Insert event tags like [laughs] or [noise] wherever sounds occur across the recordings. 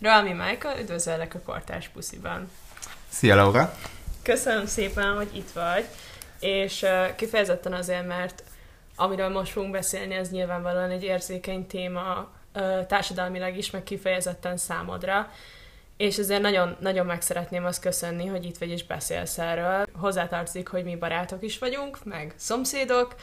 Rami Michael, üdvözöllek a Kortás Pusziban. Szia Laura! Köszönöm szépen, hogy itt vagy, és kifejezetten azért, mert amiről most fogunk beszélni, az nyilvánvalóan egy érzékeny téma társadalmilag is, meg kifejezetten számodra, és ezért nagyon, nagyon meg szeretném azt köszönni, hogy itt vagy és beszélsz erről. Hozzátartozik, hogy mi barátok is vagyunk, meg szomszédok,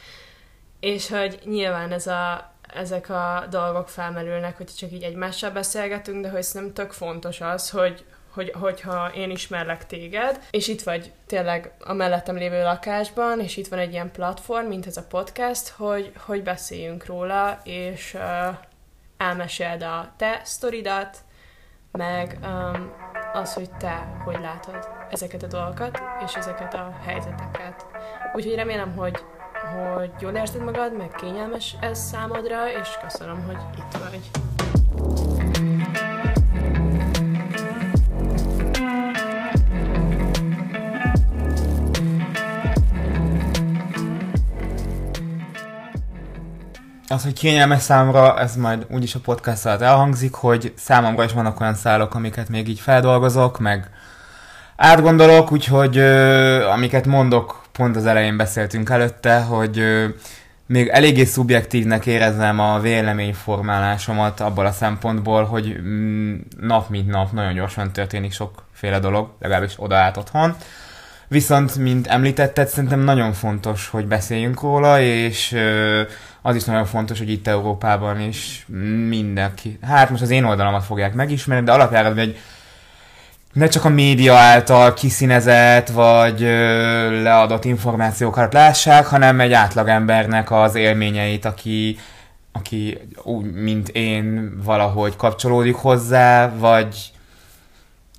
és hogy nyilván ez a, ezek a dolgok felmerülnek, hogy csak így egymással beszélgetünk, de hogy szerintem tök fontos az, hogy, hogy, hogyha én ismerlek téged, és itt vagy tényleg a mellettem lévő lakásban, és itt van egy ilyen platform, mint ez a podcast, hogy, hogy beszéljünk róla, és uh, elmeséld a te sztoridat, meg um, az, hogy te hogy látod ezeket a dolgokat, és ezeket a helyzeteket. Úgyhogy remélem, hogy, hogy jól érzed magad, meg kényelmes ez számodra, és köszönöm, hogy itt vagy. Az, hogy kényelmes számomra, ez majd úgyis a podcast alatt elhangzik, hogy számomra is vannak olyan szálok, amiket még így feldolgozok, meg átgondolok, úgyhogy ö, amiket mondok, pont az elején beszéltünk előtte, hogy még eléggé szubjektívnek érezem a véleményformálásomat abból a szempontból, hogy mm, nap mint nap nagyon gyorsan történik sokféle dolog, legalábbis oda át otthon. Viszont, mint említetted, szerintem nagyon fontos, hogy beszéljünk róla, és az is nagyon fontos, hogy itt Európában is mindenki, hát most az én oldalamat fogják megismerni, de alapjáraton egy ne csak a média által kiszínezett vagy leadott információkat lássák, hanem egy átlagembernek az élményeit, aki, aki úgy, mint én valahogy kapcsolódik hozzá, vagy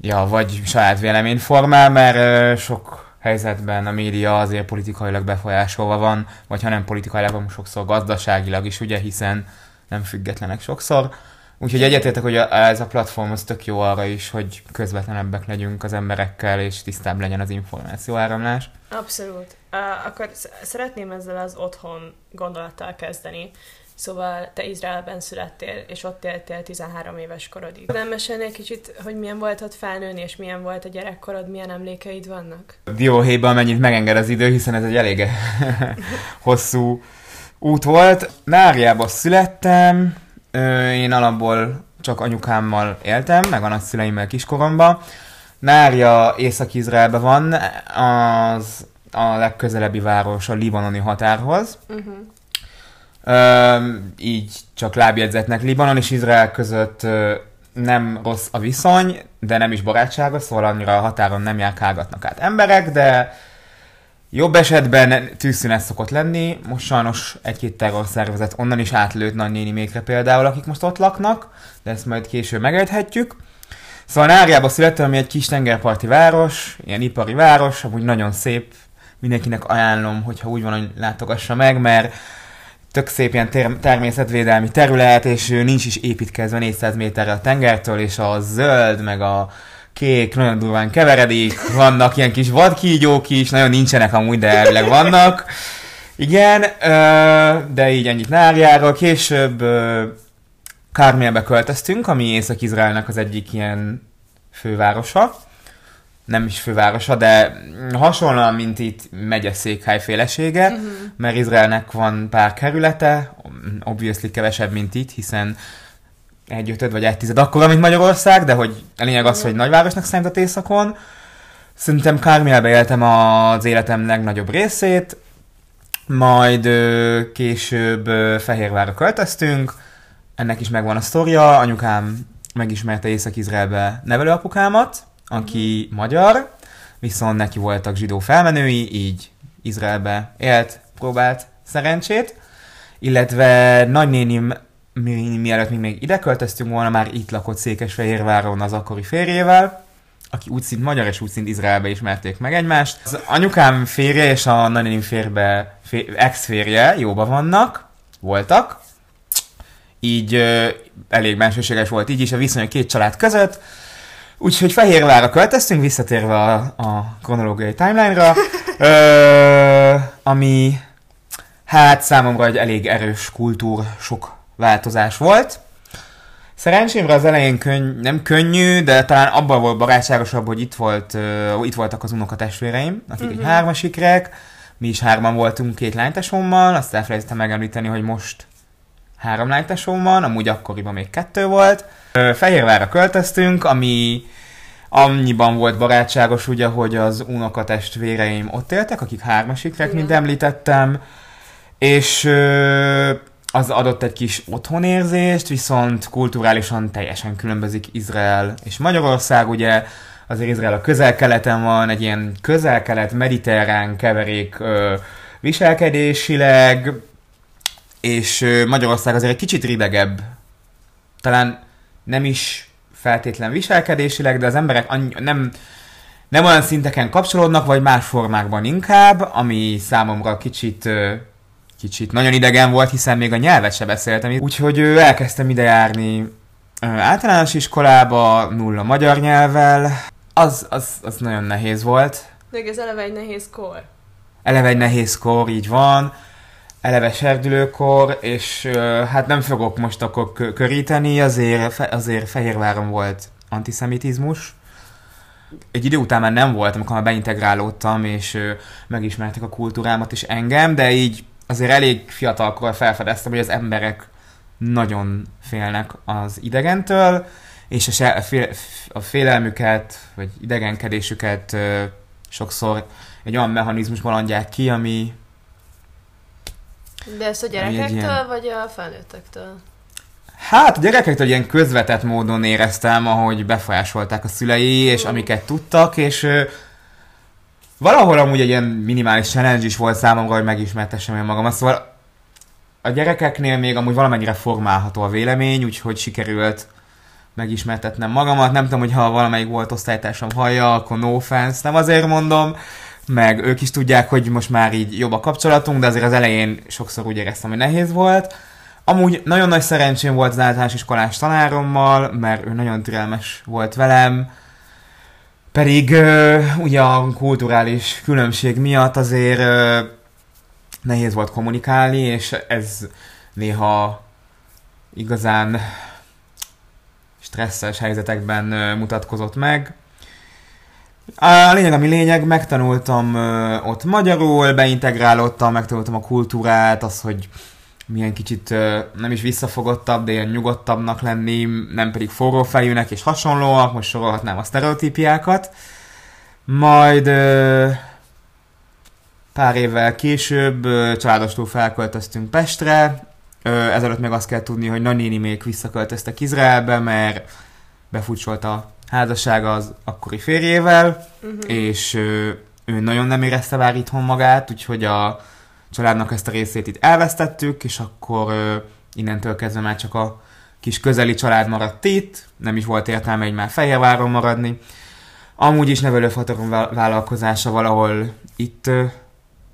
ja, vagy saját véleményt formál, mert sok helyzetben a média azért politikailag befolyásolva van, vagy ha nem politikailag, sokszor gazdaságilag is, ugye, hiszen nem függetlenek sokszor. Úgyhogy egyetértek, hogy ez a platform az tök jó arra is, hogy közvetlenebbek legyünk az emberekkel, és tisztább legyen az információ áramlás. Abszolút. Uh, akkor szeretném ezzel az otthon gondolattal kezdeni. Szóval te Izraelben születtél, és ott éltél 13 éves korodig. Nem mesélnél kicsit, hogy milyen volt ott felnőni, és milyen volt a gyerekkorod, milyen emlékeid vannak? Dióhéjban mennyit megenged az idő, hiszen ez egy elég [laughs] hosszú út volt. Náriába születtem, én alapból csak anyukámmal éltem, meg a nagyszüleimmel kiskoromban. Nária Észak-Izraelben van, az a legközelebbi város a libanoni határhoz. Uh-huh. Üm, így csak lábjegyzetnek Libanon és Izrael között nem rossz a viszony, de nem is barátságos, szóval annyira a határon nem járkálgatnak át emberek, de jobb esetben tűzszünet szokott lenni. Most sajnos egy-két terrorszervezet onnan is átlőtt nagynénimékre például, akik most ott laknak, de ezt majd később megejthetjük. Szóval Náriába születtem, ami egy kis tengerparti város, ilyen ipari város, amúgy nagyon szép, mindenkinek ajánlom, hogyha úgy van, hogy látogassa meg, mert tök szép ilyen ter- természetvédelmi terület, és nincs is építkezve 400 méterre a tengertől, és a zöld, meg a kék, nagyon durván keveredik, vannak ilyen kis vadkígyók is, nagyon nincsenek amúgy, de elvileg vannak. Igen, de így ennyit Náriáról. Később Kármélbe költöztünk, ami Észak-Izraelnek az egyik ilyen fővárosa nem is fővárosa, de hasonlóan, mint itt megyeszékhely félesége, uh-huh. mert Izraelnek van pár kerülete, obviously kevesebb, mint itt, hiszen ötöd vagy egy tized akkora, mint Magyarország, de hogy a lényeg az, hogy nagyvárosnak számított északon. Szerintem Kármélbe éltem az életem legnagyobb részét, majd később ö, Fehérvárra költöztünk, ennek is megvan a sztoria, anyukám megismerte Észak-Izraelbe nevelőapukámat, aki magyar, viszont neki voltak zsidó felmenői, így Izraelbe élt, próbált szerencsét, illetve nagynénim mi, mielőtt még, még ide költöztünk volna, már itt lakott Székesfehérváron az akkori férjével, aki úgy szint magyar és úgy szint Izraelbe ismerték meg egymást. Az anyukám férje és a nagynénim férbe, fér, ex-férje jóba vannak, voltak, így ö, elég bensőséges volt így is a viszony a két család között, Úgyhogy Fehérvárra költöztünk, visszatérve a, a kronológiai timeline-ra, ö, ami hát számomra egy elég erős kultúr, sok változás volt. Szerencsémre az elején könny- nem könnyű, de talán abban volt barátságosabb, hogy itt, volt, uh, itt voltak az unokatestvéreim, akik uh-huh. egy hármasikrek, mi is hárman voltunk két lánytesommal, azt elfelejtettem megemlíteni, hogy most három lánytesom van, amúgy akkoriban még kettő volt. Fehérvárra költöztünk, ami annyiban volt barátságos, ugye, hogy az unokatestvéreim ott éltek, akik hármasikrek, mint említettem, és az adott egy kis otthonérzést, viszont kulturálisan teljesen különbözik Izrael és Magyarország, ugye azért Izrael a közel-keleten van, egy ilyen közel-kelet mediterrán keverék ö, viselkedésileg, és ö, Magyarország azért egy kicsit ridegebb. Talán nem is feltétlen viselkedésileg, de az emberek annyi, nem, nem olyan szinteken kapcsolódnak, vagy más formákban inkább, ami számomra kicsit kicsit nagyon idegen volt, hiszen még a nyelvet se beszéltem. Úgyhogy elkezdtem ide járni általános iskolába, nulla magyar nyelvvel. Az, az, az nagyon nehéz volt. De ez eleve egy nehéz kor. Eleve egy nehéz kor, így van. Eleve serdülőkor, és hát nem fogok most akkor köríteni, azért, azért Fehérváron volt antiszemitizmus. Egy idő után már nem volt, amikor már beintegrálódtam, és megismertek a kultúrámat is engem, de így azért elég fiatalkor felfedeztem, hogy az emberek nagyon félnek az idegentől, és a, se, a, fél, a félelmüket, vagy idegenkedésüket ö, sokszor egy olyan mechanizmusban adják ki, ami... De ezt a gyerekektől, ilyen... vagy a felnőttektől? Hát a gyerekektől ilyen közvetett módon éreztem, ahogy befolyásolták a szülei, és mm. amiket tudtak, és valahol amúgy egy ilyen minimális challenge is volt számomra, hogy megismertessem én magam. Szóval a gyerekeknél még amúgy valamennyire formálható a vélemény, úgyhogy sikerült megismertetnem magamat. Nem tudom, hogy ha valamelyik volt osztálytársam hallja, akkor no offense, nem azért mondom, meg ők is tudják, hogy most már így jobb a kapcsolatunk, de azért az elején sokszor úgy éreztem, hogy nehéz volt. Amúgy nagyon nagy szerencsém volt az általános iskolás tanárommal, mert ő nagyon türelmes volt velem, pedig ugye a kulturális különbség miatt azért nehéz volt kommunikálni, és ez néha igazán stresszes helyzetekben mutatkozott meg. A lényeg, ami lényeg, megtanultam ott magyarul, beintegrálódtam, megtanultam a kultúrát, az, hogy milyen kicsit nem is visszafogottabb, de ilyen nyugodtabbnak lenni, nem pedig forrófejűnek és hasonlóak, most sorolhatnám a sztereotípiákat. Majd pár évvel később családostól felköltöztünk Pestre, ezelőtt meg azt kell tudni, hogy nagynéni még visszaköltöztek Izraelbe, mert befutsolt a házassága az akkori férjével, uh-huh. és ő nagyon nem érezte már itthon magát, úgyhogy a családnak ezt a részét itt elvesztettük, és akkor ö, innentől kezdve már csak a kis közeli család maradt itt, nem is volt értelme egy már Fehérváron maradni. Amúgy is nevelőfatorom vállalkozása valahol itt, ö,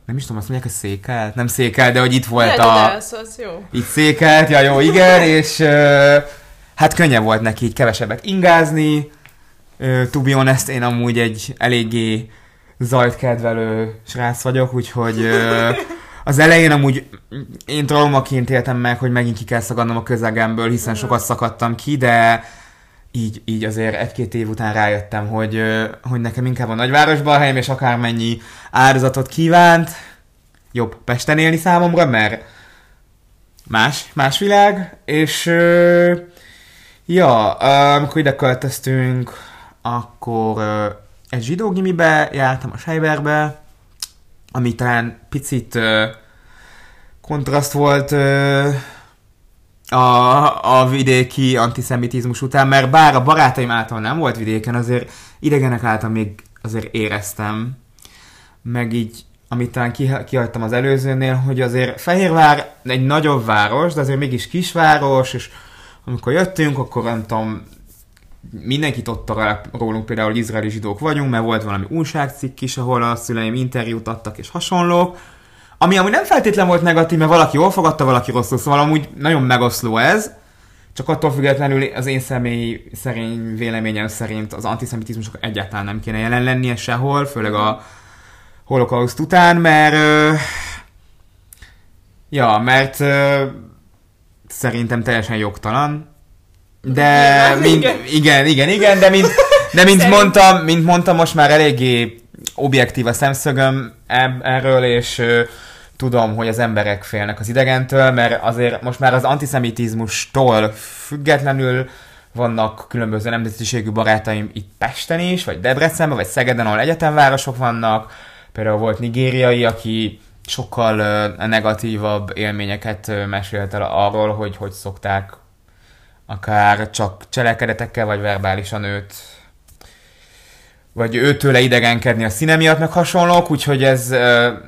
nem is tudom, azt mondják, hogy székelt? Nem székelt, de hogy itt volt ja, a... Az jó. Itt székelt, ja jó, igen, [laughs] és ö, hát könnyebb volt neki így kevesebbet ingázni. Ö, to be honest, én amúgy egy eléggé zajt kedvelő srác vagyok, úgyhogy ö, [laughs] az elején amúgy én traumaként éltem meg, hogy megint ki kell szagadnom a közegemből, hiszen sokat szakadtam ki, de így, így azért egy-két év után rájöttem, hogy, hogy nekem inkább a nagyvárosban a helyem, és akármennyi áldozatot kívánt, jobb Pesten élni számomra, mert más, más világ, és ja, amikor ide költöztünk, akkor egy zsidó gimibe jártam a Sejberbe, ami talán picit uh, kontraszt volt uh, a, a vidéki antiszemitizmus után, mert bár a barátaim által nem volt vidéken, azért idegenek által még azért éreztem, meg így, amit talán ki, kihagytam az előzőnél, hogy azért Fehérvár egy nagyobb város, de azért mégis kisváros, és amikor jöttünk, akkor nem tudom, mindenkit ott rólunk például, izraeli zsidók vagyunk, mert volt valami újságcikk is, ahol a szüleim interjút adtak és hasonlók, ami amúgy nem feltétlen volt negatív, mert valaki jól fogadta, valaki rosszul, szóval amúgy nagyon megoszló ez, csak attól függetlenül az én személy szerény véleményem szerint az antiszemitizmusok egyáltalán nem kéne jelen lennie sehol, főleg a holokauszt után, mert ja, mert szerintem teljesen jogtalan, De, Nyilván, mint, igen. igen, igen, igen, de mint, de mint Szerint- mondtam, mint mondtam, most már eléggé objektív a szemszögöm erről, és tudom, hogy az emberek félnek az idegentől, mert azért most már az antiszemitizmustól függetlenül vannak különböző nemzetiségű barátaim itt Pesten is, vagy Debrecenben, vagy Szegeden, ahol egyetemvárosok vannak. Például volt nigériai, aki sokkal negatívabb élményeket ö, mesélt el arról, hogy hogy szokták akár csak cselekedetekkel, vagy verbálisan őt vagy őtőle idegenkedni a színe miatt, meg hasonlók, úgyhogy ez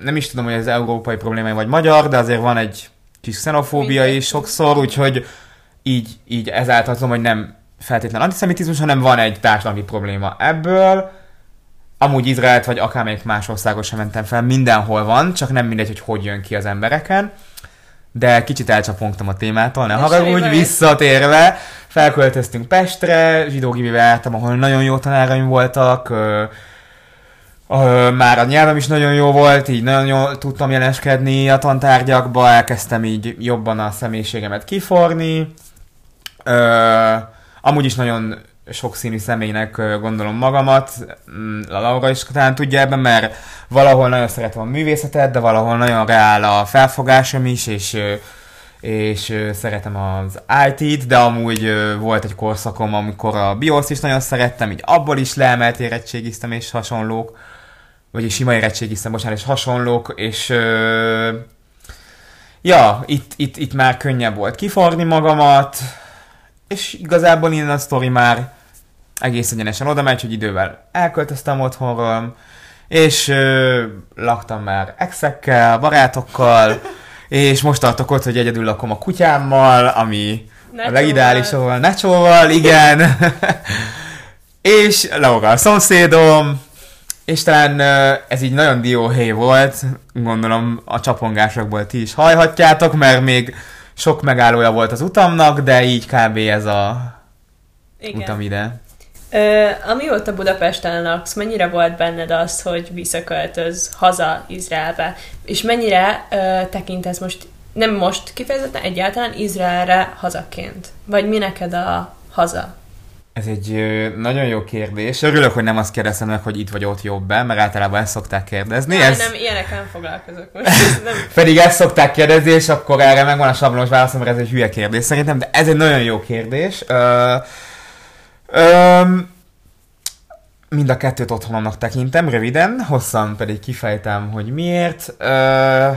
nem is tudom, hogy ez európai probléma vagy magyar, de azért van egy kis xenofóbia Mindegy. is sokszor, úgyhogy így, így ezáltal tudom, hogy nem feltétlen antiszemitizmus, hanem van egy társadalmi probléma ebből. Amúgy Izraelt vagy akármelyik más országot sem mentem fel, mindenhol van, csak nem mindegy, hogy hogy jön ki az embereken. De kicsit elcsapongtam a témától, ne haragudj, visszatérve, felköltöztünk Pestre, zsidó gibibe jártam, ahol nagyon jó tanáraim voltak, ö, ö, már a nyelvem is nagyon jó volt, így nagyon jól tudtam jeleskedni a tantárgyakba, elkezdtem így jobban a személyiségemet kiforni. Ö, amúgy is nagyon sokszínű személynek gondolom magamat, Mm, a Laura is talán tudja ebben, mert valahol nagyon szeretem a művészetet, de valahol nagyon reál a felfogásom is, és és szeretem az IT-t, de amúgy volt egy korszakom, amikor a BIOS is nagyon szerettem, így abból is leemelt érettségiztem és hasonlók, vagyis sima érettségiztem, bocsánat, és hasonlók, és ja, itt, itt, itt már könnyebb volt kiforni magamat, és igazából innen a sztori már egész egyenesen oda megy, hogy idővel elköltöztem otthonról, és ö, laktam már exekkel, barátokkal, és most tartok ott, hogy egyedül lakom a kutyámmal, ami a legideálisabb, Necsóval, igen. [laughs] és Laura a szomszédom, és talán ez így nagyon dióhely volt, gondolom a csapongásokból ti is hallhatjátok, mert még sok megállója volt az utamnak, de így kb. ez a Igen. utam ide. Ö, amióta Budapesten laksz, mennyire volt benned az, hogy visszaköltöz haza Izraelbe? És mennyire ö, tekintesz most, nem most kifejezetten, egyáltalán Izraelre hazaként? Vagy mi neked a haza? Ez egy ö, nagyon jó kérdés. Örülök, hogy nem azt kérdeztem meg, hogy itt vagy ott jobb -e, mert általában ezt szokták kérdezni. Nem, ez... nem, ilyenekkel nem foglalkozok most. [laughs] Ez nem... Pedig ezt szokták kérdezni, és akkor erre megvan a sablonos válaszom, mert ez egy hülye kérdés szerintem, de ez egy nagyon jó kérdés. Ö, ö, mind a kettőt otthonomnak tekintem, röviden, hosszan pedig kifejtem, hogy miért. Ö,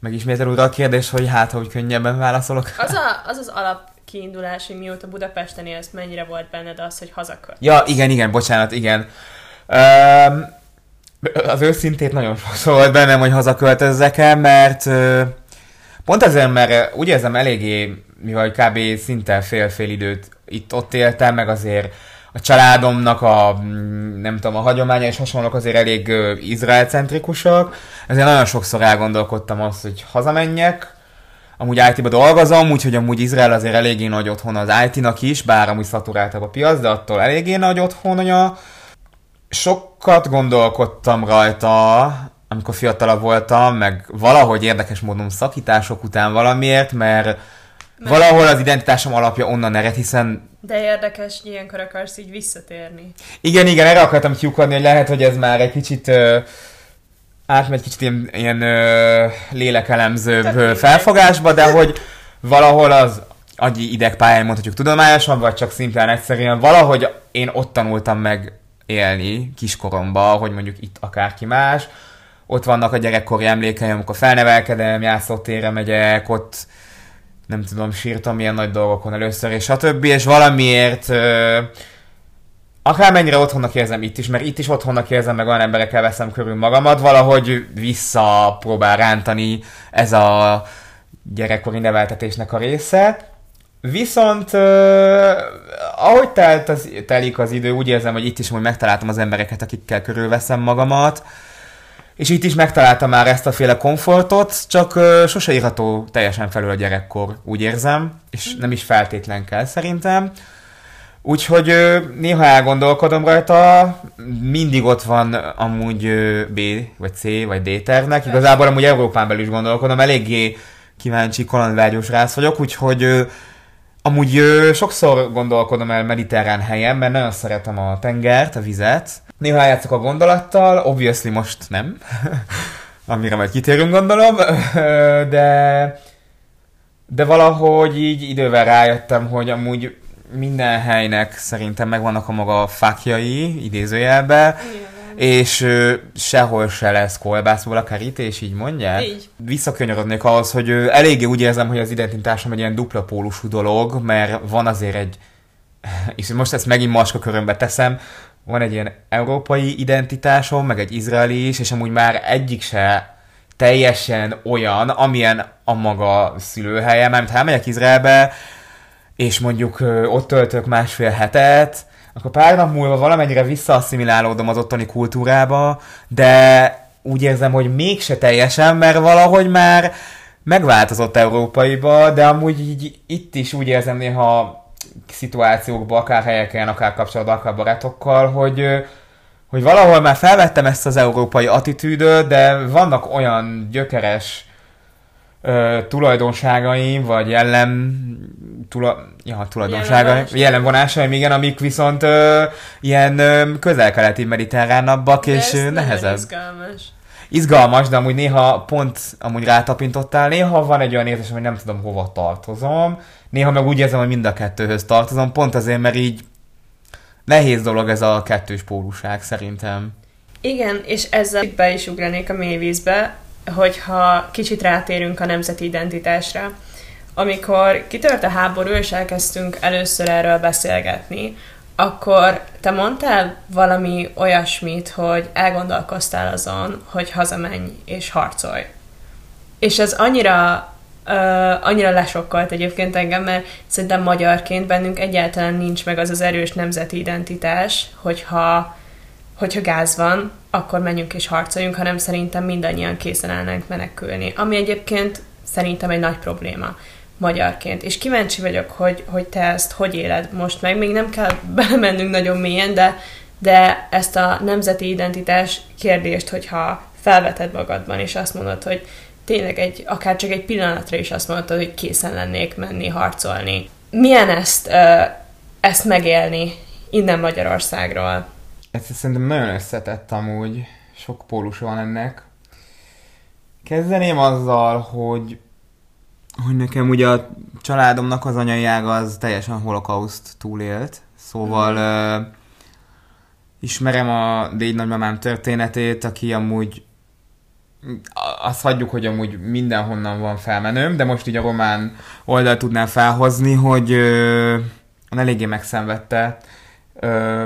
megismétel újra a kérdés, hogy hát, hogy könnyebben válaszolok. Az, a, az az alap kiindulás, hogy mióta Budapesten élsz, mennyire volt benned az, hogy hazakölt? Ja, igen, igen, bocsánat, igen. Um, az őszintét nagyon sokszor volt bennem, hogy hazaköltözzek el, mert ö, pont azért, mert úgy érzem eléggé, mivel kb. szinte fél-fél időt itt-ott éltem, meg azért a családomnak a, mm, nem tudom, a hagyománya és hasonlók azért elég ö, izraelcentrikusak, ezért nagyon sokszor elgondolkodtam azt, hogy hazamenjek, amúgy IT-ba dolgozom, úgyhogy amúgy Izrael azért eléggé nagy otthon az IT-nak is, bár amúgy szaturáltabb a piac, de attól eléggé nagy otthonja. Sokat gondolkodtam rajta, amikor fiatalabb voltam, meg valahogy érdekes módon szakítások után valamiért, mert, mert valahol az identitásom alapja onnan ered, hiszen De érdekes, ilyenkor akarsz így visszatérni. igen, igen, erre akartam kiukadni, hogy lehet, hogy ez már egy kicsit ö, átmegy kicsit ilyen, ilyen ö, lélekelemzőbb ö, felfogásba, de hogy valahol az agyi idegpályán mondhatjuk tudományosan, vagy csak szimplán egyszerűen valahogy én ott tanultam meg élni kiskoromba, hogy mondjuk itt akárki más. Ott vannak a gyerekkori emlékeim, amikor felnevelkedem, játszótérre megyek, ott nem tudom, sírtam ilyen nagy dolgokon először, és stb. És valamiért ö, akármennyire otthonnak érzem itt is, mert itt is otthonnak érzem, meg olyan emberekkel veszem körül magamat, valahogy visszapróbál rántani ez a gyerekkori neveltetésnek a része. Viszont uh, ahogy telt az, telik az idő, úgy érzem, hogy itt is hogy megtaláltam az embereket, akikkel körülveszem magamat, és itt is megtaláltam már ezt a féle komfortot, csak uh, sose írható teljesen felül a gyerekkor, úgy érzem, és nem is feltétlen kell szerintem. Úgyhogy ö, néha elgondolkodom rajta, mindig ott van amúgy ö, B, vagy C, vagy D tervnek. Igazából amúgy Európán belül is gondolkodom, eléggé kíváncsi, kalandvágyós rász vagyok, úgyhogy ö, Amúgy ö, sokszor gondolkodom el mediterrán helyen, mert nagyon szeretem a tengert, a vizet. Néha játszok a gondolattal, obviously most nem, [laughs] amire majd kitérünk gondolom, [laughs] de, de valahogy így idővel rájöttem, hogy amúgy minden helynek szerintem megvannak a maga fákjai, idézőjelbe, és ö, sehol se lesz kolbászból a kerítés, így mondják? Így. Visszakönyörödnék ahhoz, hogy ö, eléggé úgy érzem, hogy az identitásom egy ilyen dupla pólusú dolog, mert van azért egy, [laughs] és most ezt megint maska körömbe teszem, van egy ilyen európai identitásom, meg egy izraeli is, és amúgy már egyik se teljesen olyan, amilyen a maga szülőhelye, mert ha elmegyek Izraelbe, és mondjuk ott töltök másfél hetet, akkor pár nap múlva valamennyire visszaasszimilálódom az ottani kultúrába, de úgy érzem, hogy mégse teljesen, mert valahogy már megváltozott európaiba, de amúgy így itt is úgy érzem néha szituációkban, akár helyeken, akár kapcsolatban, akár barátokkal, hogy, hogy valahol már felvettem ezt az európai attitűdöt, de vannak olyan gyökeres ö, tulajdonságaim, vagy jellem, tula, ja, tulajdonságaim, Jellemvonásaim. igen, amik viszont ö, ilyen ö, közel-keleti mediterránabbak, De és nehezebb. izgalmas. Izgalmas, de amúgy néha pont amúgy rátapintottál, néha van egy olyan érzés, hogy nem tudom hova tartozom, néha meg úgy érzem, hogy mind a kettőhöz tartozom, pont azért, mert így nehéz dolog ez a kettős póluság szerintem. Igen, és ezzel be is ugranék a mélyvízbe, hogyha kicsit rátérünk a nemzeti identitásra. Amikor kitört a háború, és elkezdtünk először erről beszélgetni, akkor te mondtál valami olyasmit, hogy elgondolkoztál azon, hogy hazamenj és harcolj. És ez annyira, uh, annyira lesokkolt egyébként engem, mert szerintem magyarként bennünk egyáltalán nincs meg az az erős nemzeti identitás, hogyha hogyha gáz van, akkor menjünk és harcoljunk, hanem szerintem mindannyian készen állnánk menekülni. Ami egyébként szerintem egy nagy probléma magyarként. És kíváncsi vagyok, hogy, hogy te ezt hogy éled most meg. Még nem kell [laughs] belemennünk nagyon mélyen, de, de ezt a nemzeti identitás kérdést, hogyha felveted magadban, és azt mondod, hogy tényleg egy, akár csak egy pillanatra is azt mondod, hogy készen lennék menni, harcolni. Milyen ezt, ezt megélni innen Magyarországról? Ez szerintem nagyon összetett amúgy, sok pólus van ennek. Kezdeném azzal, hogy hogy nekem ugye a családomnak az anyai ága az teljesen holokauszt túlélt, szóval uh, ismerem a déd nagymamám történetét, aki amúgy azt hagyjuk, hogy amúgy mindenhonnan van felmenőm, de most így a román oldal tudnám felhozni, hogy ö, eléggé megszenvedte,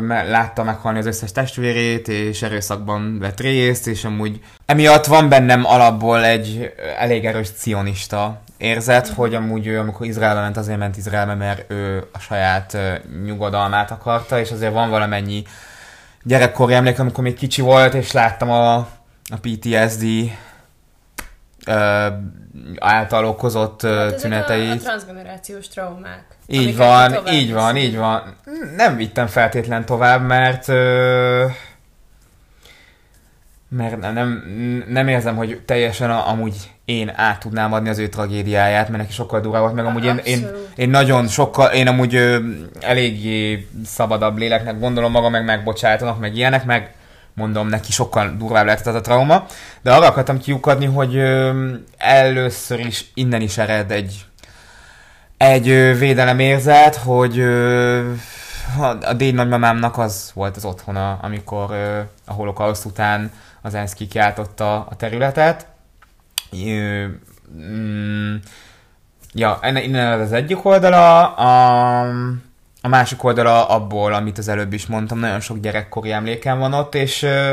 mert látta meghalni az összes testvérét, és erőszakban vett részt, és amúgy emiatt van bennem alapból egy elég erős cionista érzet, hogy amúgy ő, amikor Izraelbe ment, azért ment Izraelbe, mert ő a saját nyugodalmát akarta, és azért van valamennyi gyerekkori emlék, amikor még kicsi volt, és láttam a, a PTSD által okozott Hát tüneteit. A, a transgenerációs traumák. Így van, így van, így van. Nem vittem feltétlen tovább, mert mert nem, nem, érzem, hogy teljesen a, amúgy én át tudnám adni az ő tragédiáját, mert neki sokkal durvább volt, meg amúgy én, én, én nagyon sokkal, én amúgy ö, eléggé szabadabb léleknek gondolom magam, meg megbocsátanak, meg ilyenek, meg mondom, neki sokkal durvább lehetett az a trauma, de arra akartam kiukadni, hogy először is innen is ered egy egy védelemérzet, hogy a, déd nagymamámnak az volt az otthona, amikor a holokauszt után az ENSZ kikiáltotta a területet. Mm, ja, innen az egyik oldala, a, a másik oldala abból, amit az előbb is mondtam, nagyon sok gyerekkori emlékem van ott, és ö,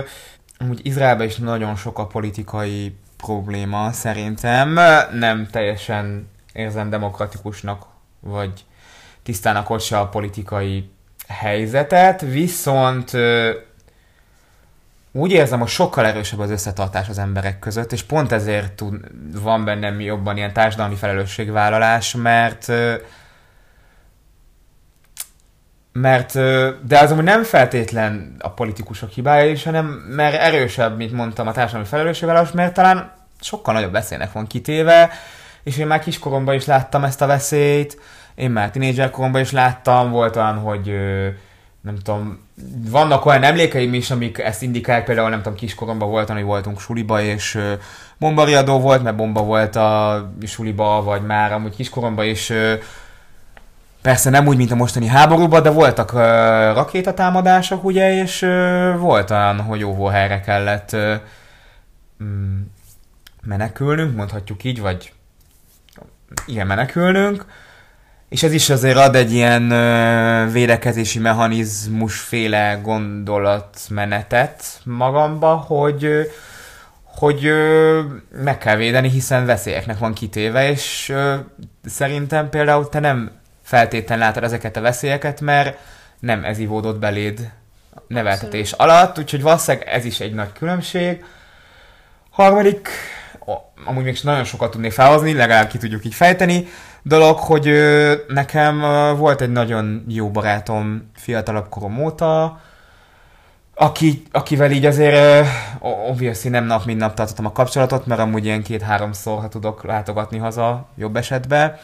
amúgy Izraelben is nagyon sok a politikai probléma szerintem. Nem teljesen érzem demokratikusnak, vagy tisztának ott se a politikai helyzetet, viszont úgy érzem, hogy sokkal erősebb az összetartás az emberek között, és pont ezért tud, van bennem jobban ilyen társadalmi felelősségvállalás, mert ö, mert, de az amúgy nem feltétlen a politikusok hibája is, hanem mert erősebb, mint mondtam, a társadalmi felelősségvállalás, mert talán sokkal nagyobb veszélynek van kitéve, és én már kiskoromban is láttam ezt a veszélyt, én már tinédzserkoromban is láttam, volt olyan, hogy nem tudom, vannak olyan emlékeim is, amik ezt indikálják, például nem tudom, kiskoromban volt, hogy voltunk suliba, és bombariadó volt, mert bomba volt a suliba, vagy már amúgy kiskoromban is Persze nem úgy, mint a mostani háborúban, de voltak uh, rakétatámadások, ugye, és uh, volt olyan, hogy helyre kellett uh, menekülnünk, mondhatjuk így, vagy igen, menekülnünk. És ez is azért ad egy ilyen uh, védekezési mechanizmus féle gondolatmenetet magamba, hogy hogy ö, meg kell védeni, hiszen veszélyeknek van kitéve, és ö, szerintem például te nem feltétlen látod ezeket a veszélyeket, mert nem ez ivódott beléd neveltetés Abszolút. alatt, úgyhogy valószínűleg ez is egy nagy különbség. Harmadik, amúgy még nagyon sokat tudnék felhozni, legalább ki tudjuk így fejteni, dolog, hogy nekem volt egy nagyon jó barátom fiatalabb korom óta, aki, akivel így azért obviously nem nap mint nap tartottam a kapcsolatot, mert amúgy ilyen két-háromszor, ha tudok látogatni haza jobb esetben.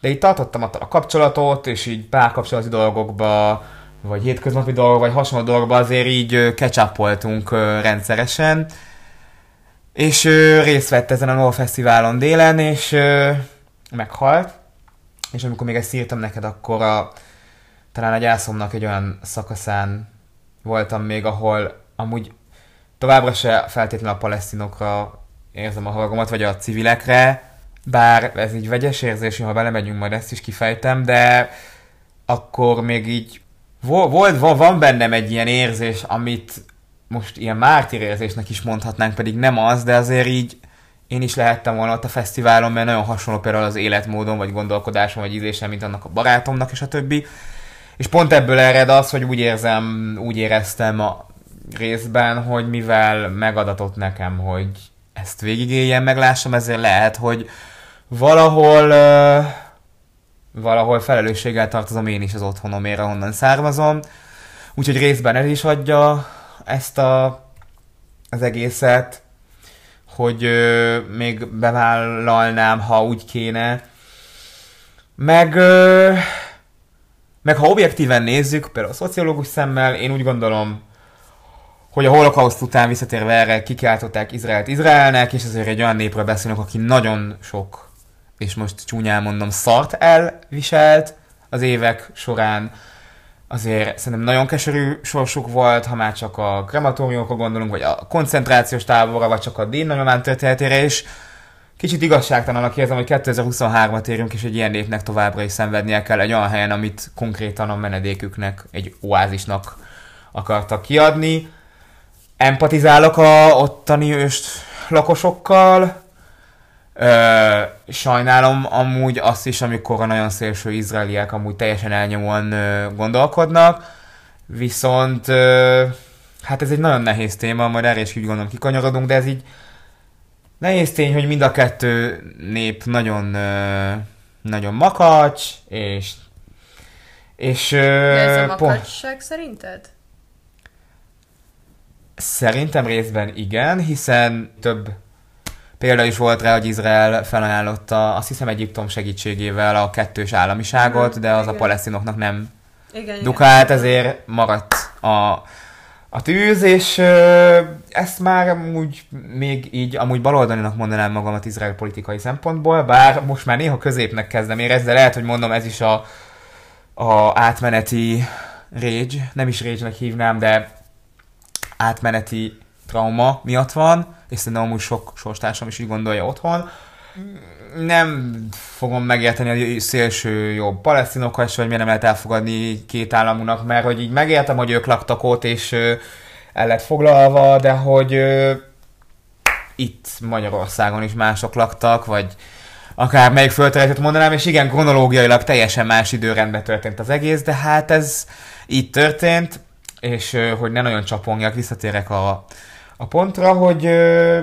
De így tartottam a kapcsolatot, és így párkapcsolati dolgokba, vagy hétköznapi dolgok, vagy hasonló dolgokba azért így ketchupoltunk rendszeresen. És részt vett ezen a NOL Fesztiválon délen, és meghalt. És amikor még ezt írtam neked, akkor a, talán a gyászomnak egy olyan szakaszán voltam még, ahol amúgy továbbra se feltétlenül a palesztinokra érzem a haragomat, vagy a civilekre, bár ez így vegyes érzés, ha belemegyünk, majd ezt is kifejtem, de akkor még így volt, van, van bennem egy ilyen érzés, amit most ilyen mártír érzésnek is mondhatnánk, pedig nem az, de azért így én is lehettem volna ott a fesztiválon, mert nagyon hasonló például az életmódon, vagy gondolkodásom, vagy ízlésem, mint annak a barátomnak, és a többi. És pont ebből ered az, hogy úgy érzem, úgy éreztem a részben, hogy mivel megadatott nekem, hogy ezt végigéljen, meglássam, ezért lehet, hogy valahol uh, valahol felelősséggel tartozom én is az otthonomért, ahonnan származom. Úgyhogy részben ez is adja ezt a, az egészet, hogy uh, még bevállalnám, ha úgy kéne. Meg, uh, meg ha objektíven nézzük, például a szociológus szemmel, én úgy gondolom, hogy a holokauszt után visszatérve erre kikiáltották Izraelt Izraelnek, és ezért egy olyan népről beszélünk, aki nagyon sok és most csúnyán mondom, szart elviselt az évek során. Azért szerintem nagyon keserű sorsuk volt, ha már csak a krematóriumokra gondolunk, vagy a koncentrációs táborra, vagy csak a Dénnagyomán történetére, és kicsit igazságtalanak érzem, hogy 2023-at érünk, és egy ilyen népnek továbbra is szenvednie kell egy olyan helyen, amit konkrétan a menedéküknek, egy oázisnak akartak kiadni. Empatizálok a ottani őst lakosokkal, Ö, sajnálom amúgy azt is, amikor a nagyon szélső izraeliek amúgy teljesen elnyomóan ö, gondolkodnak, viszont ö, hát ez egy nagyon nehéz téma, majd erre is úgy gondolom kikanyarodunk, de ez így nehéz tény, hogy mind a kettő nép nagyon nagyon nagyon makacs, és és de ez a makacság po- szerinted? Szerintem részben igen, hiszen több Példa is volt rá, hogy Izrael felajánlotta, azt hiszem Egyiptom segítségével a kettős államiságot, de az igen. a palesztinoknak nem igen, dukált, igen. ezért maradt a, a tűz, és ö, ezt már amúgy még így, amúgy baloldalinak mondanám magamat izrael politikai szempontból, bár most már néha középnek kezdem érezni, de lehet, hogy mondom, ez is a, a átmeneti rage, nem is rage hívnám, de átmeneti trauma miatt van, és szerintem amúgy sok sorstársam is így gondolja otthon. Nem fogom megérteni a szélső jobb palesztinokkal és hogy miért nem lehet elfogadni két államunak, mert hogy így megértem, hogy ők laktak ott, és el lett foglalva, de hogy itt Magyarországon is mások laktak, vagy akár melyik földterületet mondanám, és igen, kronológiailag teljesen más időrendben történt az egész, de hát ez így történt, és hogy ne nagyon csapongjak, visszatérek a, a pontra, hogy ö,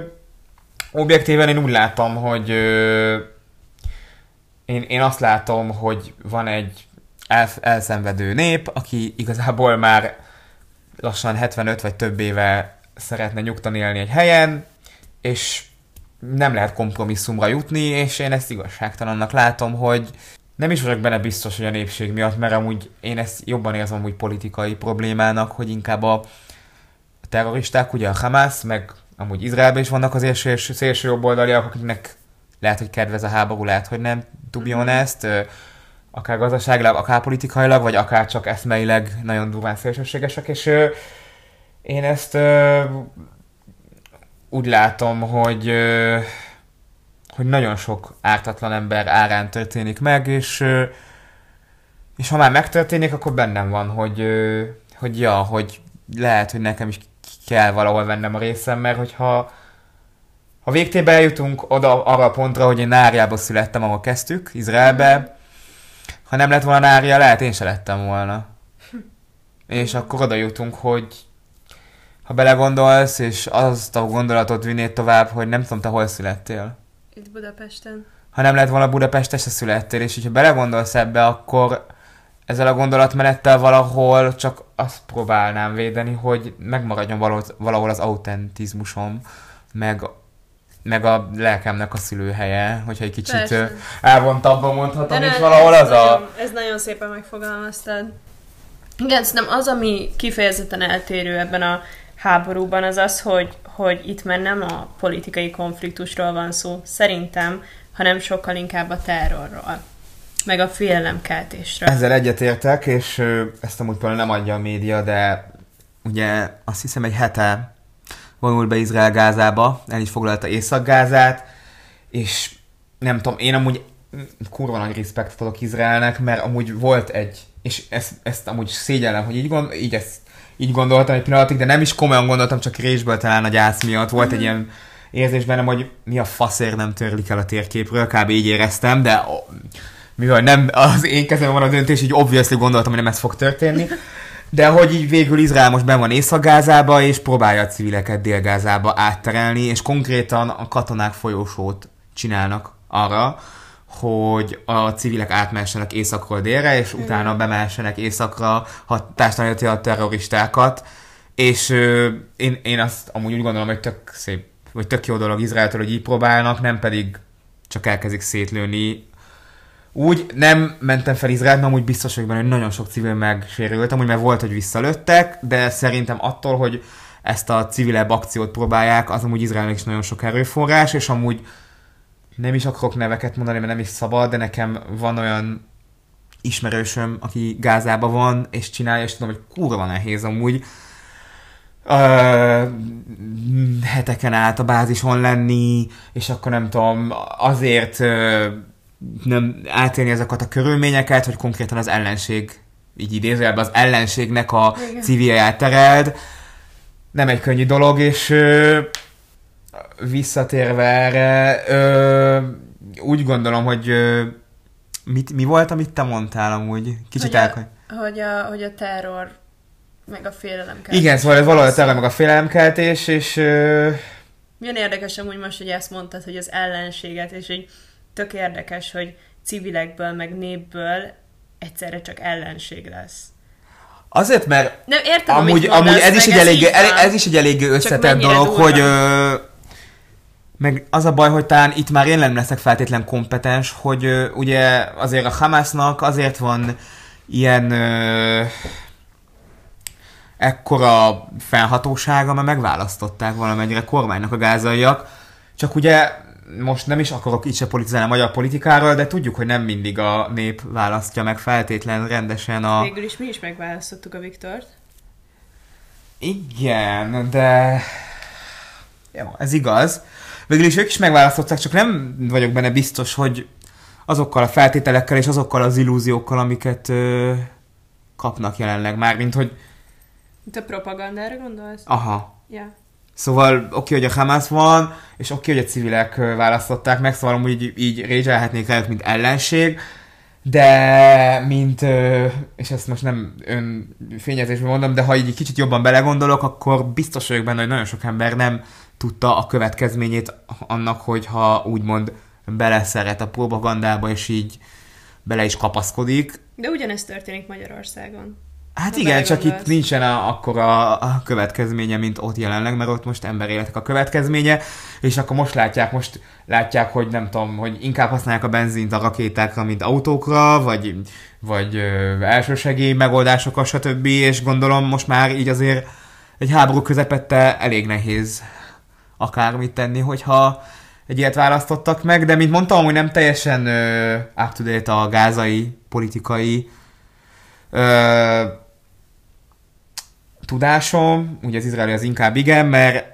objektíven én úgy látom, hogy ö, én, én azt látom, hogy van egy el, elszenvedő nép, aki igazából már lassan 75 vagy több éve szeretne nyugtan élni egy helyen, és nem lehet kompromisszumra jutni, és én ezt igazságtalannak látom, hogy nem is vagyok benne biztos, hogy a népség miatt, mert amúgy én ezt jobban érzem úgy politikai problémának, hogy inkább a terroristák, ugye a Hamas, meg amúgy Izraelben is vannak azért szélső, szélső jobboldaliak, akiknek lehet, hogy kedvez a háború, lehet, hogy nem, to be honest, akár gazdaságilag, akár politikailag, vagy akár csak eszmeileg nagyon durván szélsőségesek, és én ezt úgy látom, hogy hogy nagyon sok ártatlan ember árán történik meg, és, és ha már megtörténik, akkor bennem van, hogy, hogy ja, hogy lehet, hogy nekem is kell valahol vennem a részem, mert hogyha ha végtében eljutunk oda arra a pontra, hogy én Náriába születtem, ahol kezdtük, Izraelbe, ha nem lett volna Nária, lehet én se lettem volna. És akkor oda jutunk, hogy ha belegondolsz, és azt a gondolatot vinnéd tovább, hogy nem tudom, te hol születtél. Itt Budapesten. Ha nem lett volna Budapesten, se születtél, és ha belegondolsz ebbe, akkor ezzel a gondolatmenettel valahol csak azt próbálnám védeni, hogy megmaradjon valahol az autentizmusom, meg, meg a lelkemnek a szülőhelye, hogyha egy kicsit Persze. elvontabban mondhatom, és valahol az nagyon, a... Ez nagyon szépen megfogalmaztad. Igen, szerintem az, ami kifejezetten eltérő ebben a háborúban, az az, hogy, hogy itt már nem a politikai konfliktusról van szó, szerintem, hanem sokkal inkább a terrorról meg a félelemkeltésről. Ezzel egyetértek, és ezt amúgy például nem adja a média, de ugye azt hiszem egy hete vonul be Izrael Gázába, el is foglalta Észak-Gázát, és nem tudom, én amúgy kurva nagy respektet adok Izraelnek, mert amúgy volt egy, és ezt, ezt amúgy szégyellem, hogy így, gond, így, ezt, így gondoltam egy pillanatig, de nem is komolyan gondoltam, csak résből talán a gyász miatt. Volt egy mhm. ilyen érzés bennem, hogy mi a faszért nem törlik el a térképről, kb. így éreztem, de mivel nem az én kezemben van a döntés, így obviously gondoltam, hogy nem ez fog történni. De hogy így végül Izrael most ben van Észak-Gázába, és próbálja a civileket Dél-Gázába átterelni, és konkrétan a katonák folyósót csinálnak arra, hogy a civilek átmessenek északról délre, és utána bemessenek északra hatástalanítani a terroristákat. És ö, én, én azt amúgy úgy gondolom, hogy tök szép, vagy tök jó dolog Izraeltől, hogy így próbálnak, nem pedig csak elkezdik szétlőni úgy nem mentem fel Izraelt, mert amúgy biztos vagyok benne, hogy nagyon sok civil megsérült, amúgy mert volt, hogy visszalőttek, de szerintem attól, hogy ezt a civilebb akciót próbálják, az amúgy Izraelnek is nagyon sok erőforrás, és amúgy nem is akarok neveket mondani, mert nem is szabad, de nekem van olyan ismerősöm, aki Gázában van, és csinálja, és tudom, hogy kurva nehéz amúgy uh, heteken át a bázison lenni, és akkor nem tudom, azért uh, nem átélni ezeket a körülményeket, hogy konkrétan az ellenség, így idézőjelben az ellenségnek a civilját tereld. Nem egy könnyű dolog, és ö, visszatérve erre, ö, úgy gondolom, hogy ö, mit, mi volt, amit te mondtál amúgy? Kicsit hogy, a, hogy, a, hogy a terror meg a félelemkeltés. Igen, szóval ez valahol a terror meg a félelemkeltés, és... Ö... Milyen érdekes amúgy most, hogy ezt mondtad, hogy az ellenséget, és hogy tök érdekes, hogy civilekből, meg népből egyszerre csak ellenség lesz. Azért, mert nem, értem, amúgy, mondasz, amúgy ez, is egy elég, ez, ez is egy elég összetett dolog, hogy ö, meg az a baj, hogy talán itt már én nem leszek feltétlen kompetens, hogy ö, ugye azért a Hamasnak azért van ilyen ö, ekkora felhatósága, mert megválasztották valamennyire kormánynak a gázaiak, csak ugye most nem is akarok itt se politizálni a magyar politikáról, de tudjuk, hogy nem mindig a nép választja meg feltétlen rendesen a... Végül is mi is megválasztottuk a Viktort. Igen, de... Jó, ez igaz. Végül is ők is megválasztották, csak nem vagyok benne biztos, hogy azokkal a feltételekkel és azokkal az illúziókkal, amiket ö, kapnak jelenleg már, mint hogy... Te propagandára gondolsz? Aha. Ja. Szóval oké, hogy a Hamas van, és oké, hogy a civilek választották meg, szóval így, így rézselhetnék rájuk, mint ellenség, de mint, és ezt most nem ön fényezésben mondom, de ha így kicsit jobban belegondolok, akkor biztos vagyok benne, hogy nagyon sok ember nem tudta a következményét annak, hogyha úgymond beleszeret a propagandába, és így bele is kapaszkodik. De ugyanezt történik Magyarországon. Hát Ha igen, csak itt nincsen a, akkor a, a következménye, mint ott jelenleg, mert ott most emberéletek a következménye, és akkor most látják, most látják, hogy nem tudom, hogy inkább használják a benzint a rakétákra, mint autókra, vagy, vagy ö, elsősegély megoldásokra, stb. És gondolom most már így azért egy háború közepette elég nehéz akármit tenni, hogyha egy ilyet választottak meg, de mint mondtam, hogy nem teljesen ö, up to date a gázai politikai ö, tudásom, ugye az izraeli az inkább igen, mert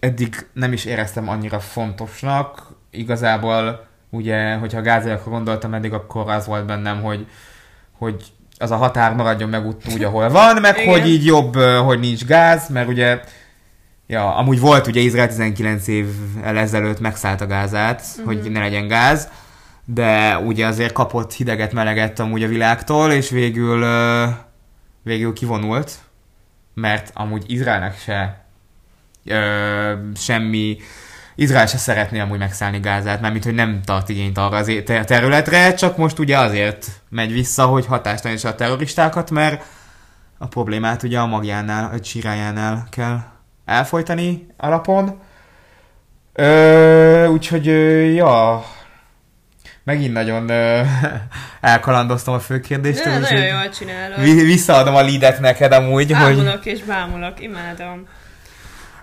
eddig nem is éreztem annyira fontosnak. Igazából ugye, hogyha a gázaiakra gondoltam eddig, akkor az volt bennem, hogy, hogy az a határ maradjon meg úgy, ahol van, meg [laughs] Igen. hogy így jobb, hogy nincs gáz, mert ugye Ja, amúgy volt ugye Izrael 19 évvel ezelőtt megszállt a gázát, Mhm. uh-huh. hogy ne legyen gáz, de ugye azért kapott hideget, meleget amúgy a világtól, és végül, végül kivonult, mert amúgy Izraelnek se ö, semmi, Izrael se szeretné amúgy megszállni Gázát, mert mint hogy nem tart igényt arra az területre, csak most ugye azért megy vissza, hogy hatástalanítsa a terroristákat, mert a problémát ugye a magjánál, a csirájánál kell elfolytani alapon. Ö, úgyhogy, ja, megint nagyon ö, [laughs] elkalandoztam a fő kérdéstől. De nagyon jól csinálod. vi- visszaadom a leadet neked amúgy, hogy... Ámulok és bámulok, imádom.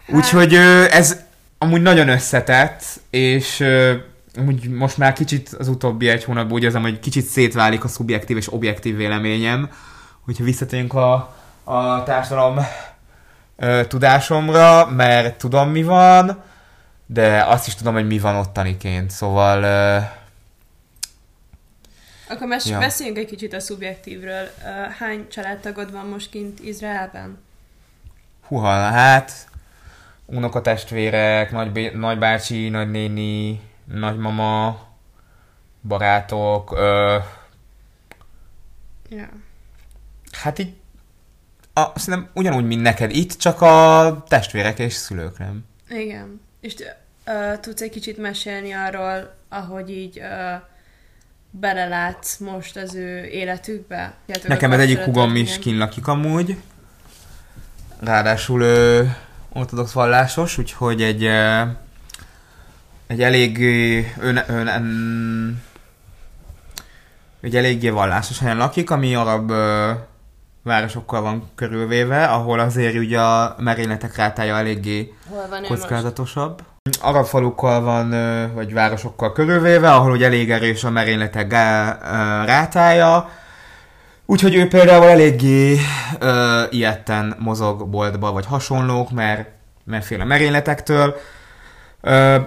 Hát, Úgyhogy ez amúgy nagyon összetett, és ö, amúgy most már kicsit az utóbbi egy hónapban úgy érzem, hogy kicsit szétválik a szubjektív és objektív véleményem, hogyha visszatérünk a, a társadalom ö, tudásomra, mert tudom mi van, de azt is tudom, hogy mi van ottaniként, szóval ö, Akkor mes- Ja. beszéljünk egy kicsit a szubjektívről. Hány családtagod van most kint Izraelben? Huha, hát unokatestvérek, nagybé- nagybácsi, nagynéni, nagymama, barátok, ö, Ja. hát így a, szerintem ugyanúgy, mint neked itt, csak a testvérek és szülők, nem? Igen. És uh, tudsz egy kicsit mesélni arról, ahogy így uh, belelátsz most az ő életükbe? Illetve Nekem az egyik hugom is igen. kin lakik amúgy. Ráadásul ö, ortodox vallásos, úgyhogy egy, ö, egy elég ön, ön, ön, egy eléggé vallásos helyen lakik, ami arab ö, városokkal van körülvéve, ahol azért ugye a merényletek rátája eléggé kockázatosabb. Arab falukkal van, vagy városokkal körülvéve, ahol ugye elég erős a merényletek rátája. Úgyhogy ő például eléggé ö, ilyetten mozog boltba, vagy hasonlók, mert, mert fél a merényletektől. Ö,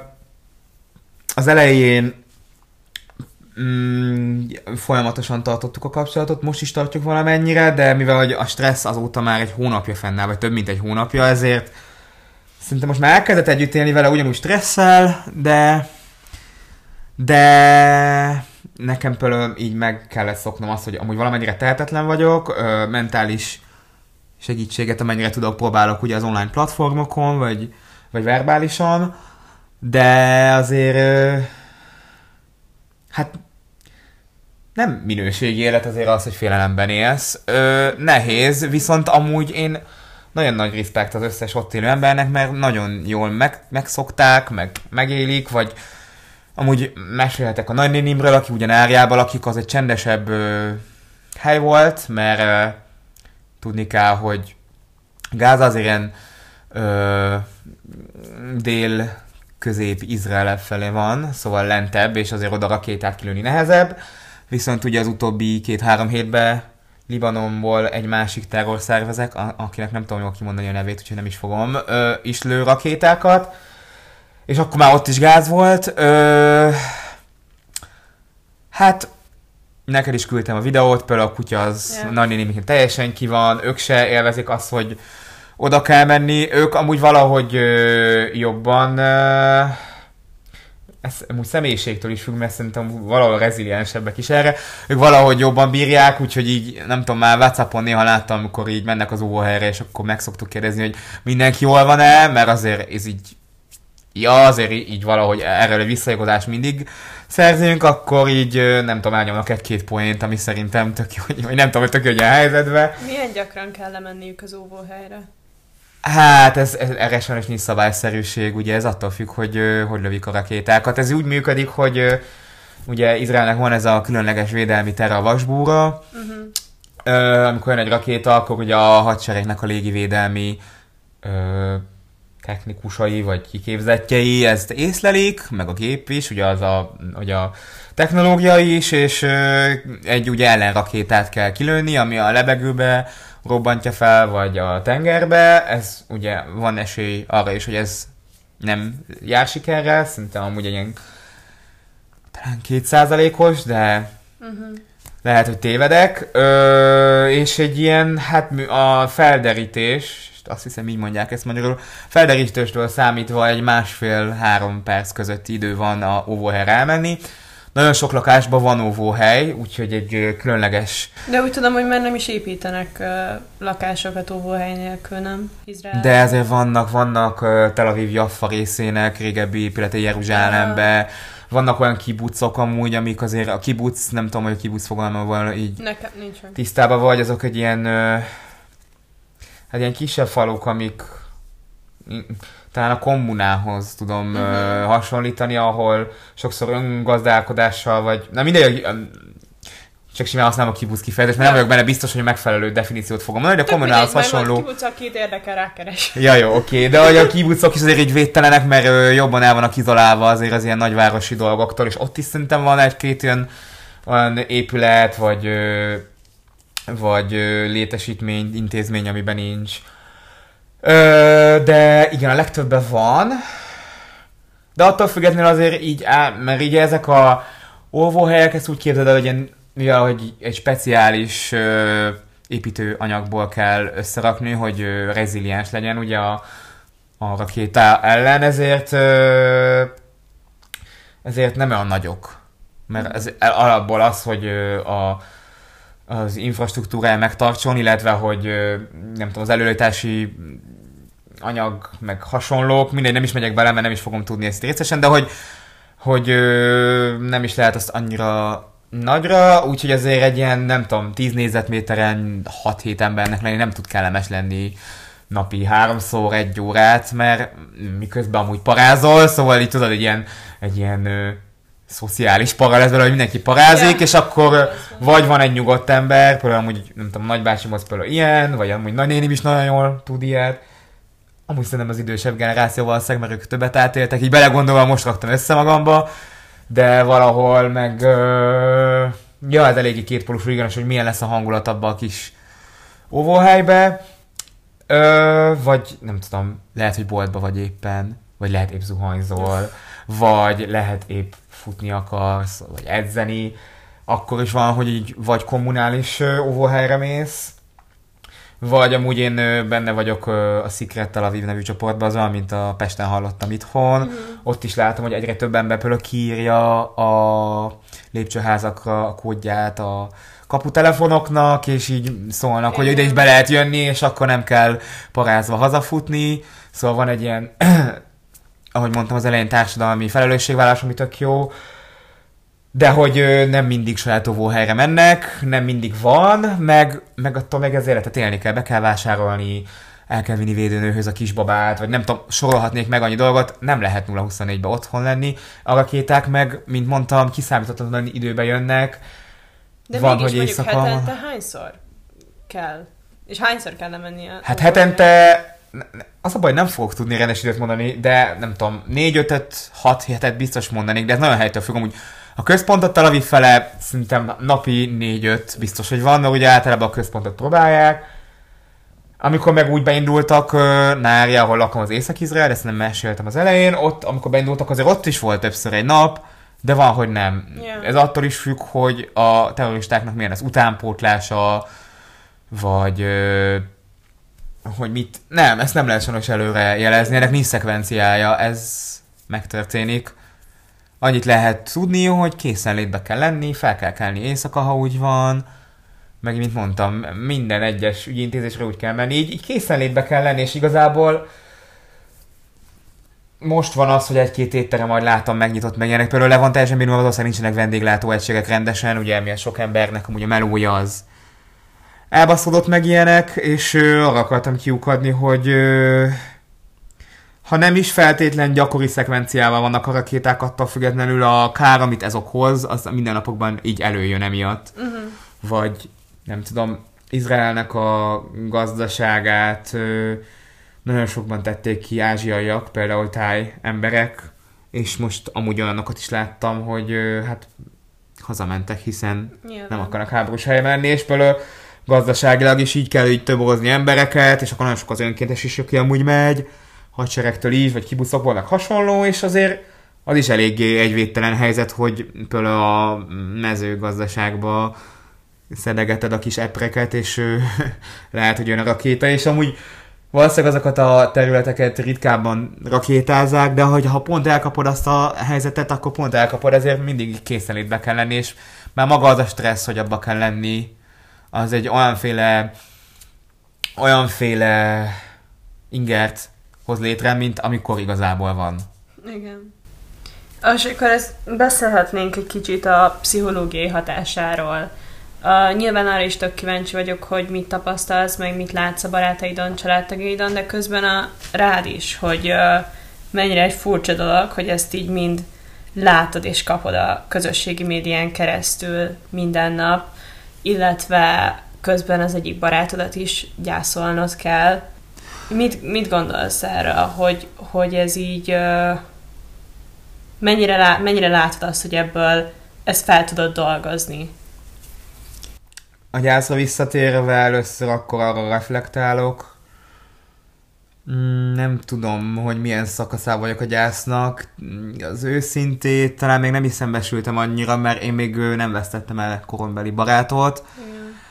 az elején mm, folyamatosan tartottuk a kapcsolatot, most is tartjuk valamennyire, de mivel hogy a stressz azóta már egy hónapja fennáll, vagy több mint egy hónapja, ezért Szerintem most már elkezdett együtt élni vele ugyanúgy stresszel, de de nekem például így meg kellett szoknom azt, hogy amúgy valamennyire tehetetlen vagyok, ö, mentális segítséget, amennyire tudok, próbálok ugye az online platformokon, vagy, vagy verbálisan, de azért ö, hát nem minőségi élet azért az, hogy félelemben élsz. Ö, nehéz, viszont amúgy én nagyon nagy respekt az összes ott élő embernek, mert nagyon jól meg, megszokták, meg megélik, vagy amúgy mesélhetek a nagynénimről, aki ugyan Árjában lakik, az egy csendesebb ö, hely volt, mert ö, tudni kell, hogy Gáza azért ilyen ö, dél közép Izrael felé van, szóval lentebb, és azért oda rakétát kilőni nehezebb. Viszont ugye az utóbbi két-három hétben Libanonból egy másik terrorszervezek, akinek nem tudom jól kimondani a nevét, úgyhogy nem is fogom, ö, is lő rakétákat. És akkor már ott is gáz volt. Ö, hát neked is küldtem a videót, például a kutya az yeah. nagynéni teljesen ki van, ők se élvezik azt, hogy oda kell menni, ők amúgy valahogy ö, jobban ö, ez amúgy személyiségtől is függ, mert szerintem valahol reziliensebbek is erre. Ők valahogy jobban bírják, úgyhogy így nem tudom, már Whatsappon néha láttam, amikor így mennek az óvóhelyre, és akkor meg szoktuk kérdezni, hogy mindenki jól van-e, mert azért ez így ja, azért így valahogy erről a visszaigazás mindig szerzünk, akkor így nem tudom, elnyomnak egy-két poént, ami szerintem tök jó, vagy nem tudom, hogy tök jó, hogy a helyzetbe. Milyen gyakran kell lemenniük az óvóhelyre? Hát ez, ez erre sajnos nincs szabályszerűség, ugye ez attól függ, hogy hogy lövik a rakétákat. Ez úgy működik, hogy ugye Izraelnek van ez a különleges védelmi terre a vasbúra, uh-huh. amikor jön egy rakéta, akkor ugye a hadseregnek a légivédelmi ö, technikusai vagy kiképzettjei ezt észlelik, meg a gép is, ugye az a, ugye a technológia is, és ö, egy ugye ellenrakétát kell kilőni, ami a lebegőbe robbantja fel, vagy a tengerbe, ez ugye van esély arra is, hogy ez nem jár sikerrel, szerintem amúgy egy ilyen talán kétszázalékos, de uh-huh. lehet, hogy tévedek, Ö, és egy ilyen, hát a felderítés, azt hiszem így mondják ezt magyarul, felderítőstől számítva egy másfél-három perc közötti idő van a óvóhelyre elmenni. Nagyon sok lakásban van óvóhely, úgyhogy egy különleges... De úgy tudom, hogy már nem is építenek uh, lakásokat óvóhely nélkül, nem? Izrael. De ezért vannak, vannak uh, Tel Aviv Jaffa részének, régebbi épületei Jeruzsálembe, vannak olyan kibucok amúgy, amik azért a kibuc, nem tudom, hogy a kibuc fogalmával így Nekem nincs. tisztában vagy, azok egy ilyen uh, hát ilyen kisebb faluk, amik talán a kommunához tudom uh-huh. uh, hasonlítani, ahol sokszor öngazdálkodással, vagy, na mindegy, csak simán használom a kibuc kifejezést, mert nem vagyok benne biztos, hogy a megfelelő definíciót fogom mondani, de a kommunához hasonló... A kibucok két érdekel rákeres. Ja, jó, oké, de hogy a kibucok is azért így védtelenek, mert ö, jobban el vannak izolálva azért az ilyen nagyvárosi dolgoktól, és ott is szerintem van egy-két olyan, olyan épület, vagy ö, vagy ö, létesítmény, intézmény, amiben nincs. Ö, de igen, a legtöbben van. De attól függetlenül azért így, á, mert így ezek a olvóhelyek, ezt úgy képzeld el, hogy ilyen, mivel, hogy egy speciális ö, építőanyagból kell összerakni, hogy ö, reziliens legyen ugye a, a rakéta ellen, ezért ö, ezért nem olyan nagyok. Mert ez alapból az, hogy a az infrastruktúrája megtartson, illetve hogy nem tudom, az előállítási anyag, meg hasonlók, mindegy, nem is megyek bele, mert nem is fogom tudni ezt részesen, de hogy, hogy nem is lehet azt annyira nagyra, úgyhogy azért egy ilyen, nem tudom, 10 négyzetméteren 6-7 embernek lenni nem tud kellemes lenni napi háromszor egy órát, mert miközben amúgy parázol, szóval így tudod, egy ilyen, egy ilyen szociális para lesz belőle, hogy mindenki parázik, ja. és akkor vagy van egy nyugodt ember, például amúgy, nem tudom, nagybácsim az például ilyen, vagy amúgy nagynénim is nagyon jól tud ilyet. Amúgy szerintem az idősebb generáció valószínűleg, mert ők többet átéltek, így belegondolva most raktam össze magamba, de valahol meg, ö, ja, ez eléggé kétpolus iganos, hogy milyen lesz a hangulat abba a kis óvóhelybe, ö, vagy nem tudom, lehet, hogy boltba vagy éppen, vagy lehet épp zuhanyzol, vagy lehet épp futni akarsz, vagy edzeni, akkor is van, hogy így vagy kommunális óvóhelyre mész, vagy amúgy én benne vagyok a Secret Tel Aviv nevű csoportban, az olyan, mint a Pesten hallottam itthon. Mm. Ott is látom, hogy egyre több ember például kiírja a lépcsőházakra a kódját a kaputelefonoknak, és így szólnak, hogy ide is be lehet jönni, és akkor nem kell parázva hazafutni. Szóval van egy ilyen ahogy mondtam az elején, társadalmi felelősségvállás, ami tök jó, de hogy nem mindig saját óvóhelyre mennek, nem mindig van, meg, meg attól meg az életet élni kell, be kell vásárolni, el kell vinni védőnőhöz a kisbabát, vagy nem tudom, sorolhatnék meg annyi dolgot, nem lehet 0-24-ben otthon lenni. A rakéták meg, mint mondtam, kiszámíthatatlan időbe jönnek. De van, mégis hogy éjszaka... hetente hányszor kell? És hányszor kell menni? Hát hetente az a baj, nem fogok tudni rendes időt mondani, de nem tudom, 4-5-6 hetet biztos mondanék, de ez nagyon helytől függ, amúgy a központot Tel Aviv fele szerintem napi 4-5 biztos, hogy van, mert ugye általában a központot próbálják. Amikor meg úgy beindultak Nári, ahol lakom az Észak-Izrael, ezt nem meséltem az elején, ott, amikor beindultak, azért ott is volt többször egy nap, de van, hogy nem. Yeah. Ez attól is függ, hogy a terroristáknak milyen az utánpótlása, vagy hogy mit... Nem, ezt nem lehet sajnos előre jelezni, ennek nincs szekvenciája, ez megtörténik. Annyit lehet tudni, hogy készenlétbe kell lenni, fel kell kelni éjszaka, ha úgy van, meg mint mondtam, minden egyes ügyintézésre úgy kell menni, így, így készenlétbe kell lenni, és igazából most van az, hogy egy-két étterem majd látom megnyitott meg ilyenek. Például le van teljesen bírva, valószínűleg nincsenek vendéglátó egységek rendesen, ugye milyen sok embernek amúgy a melója az elbaszódott meg ilyenek, és ö, arra akartam kiukadni, hogy ö, ha nem is feltétlen gyakori szekvenciával vannak a rakéták, attól függetlenül a kár, amit ez okoz, az a mindennapokban így előjön emiatt. Uh-huh. Vagy nem tudom, Izraelnek a gazdaságát ö, nagyon sokban tették ki ázsiaiak, például táj emberek, és most amúgy olyanokat is láttam, hogy ö, hát hazamentek, hiszen Nyilván. nem akarnak háborús helyre menni, és például gazdaságilag is így kell így töborozni embereket, és akkor nagyon sok az önkéntes is, aki amúgy megy, hadseregtől is, vagy kibuszokból, meg hasonló, és azért az is eléggé egy védtelen helyzet, hogy például a mezőgazdaságba szedegeted a kis epreket, és [laughs] lehet, hogy jön a rakéta, és amúgy valószínűleg azokat a területeket ritkábban rakétázzák, de hogy ha pont elkapod azt a helyzetet, akkor pont elkapod, ezért mindig készenlétbe kell lenni, és már maga az a stressz, hogy abba kell lenni, az egy olyanféle olyanféle ingert hoz létre, mint amikor igazából van. Igen. És akkor ezt beszélhetnénk egy kicsit a pszichológiai hatásáról. Uh, nyilván arra is tök kíváncsi vagyok, hogy mit tapasztalsz, meg mit látsz a barátaidon, családtagjaidon, de közben a rád is, hogy uh, mennyire egy furcsa dolog, hogy ezt így mind látod és kapod a közösségi médián keresztül minden nap, illetve közben az egyik barátodat is gyászolnod kell. Mit, mit gondolsz erre, hogy, hogy ez így mennyire, lá, mennyire látod azt, hogy ebből ezt fel tudod dolgozni? A gyászra visszatérve először akkor arra reflektálok. Mm, Nem tudom, hogy milyen szakaszában vagyok a gyásznak. Az őszintét talán még nem is szembesültem annyira, mert én még nem vesztettem el korombeli barátot,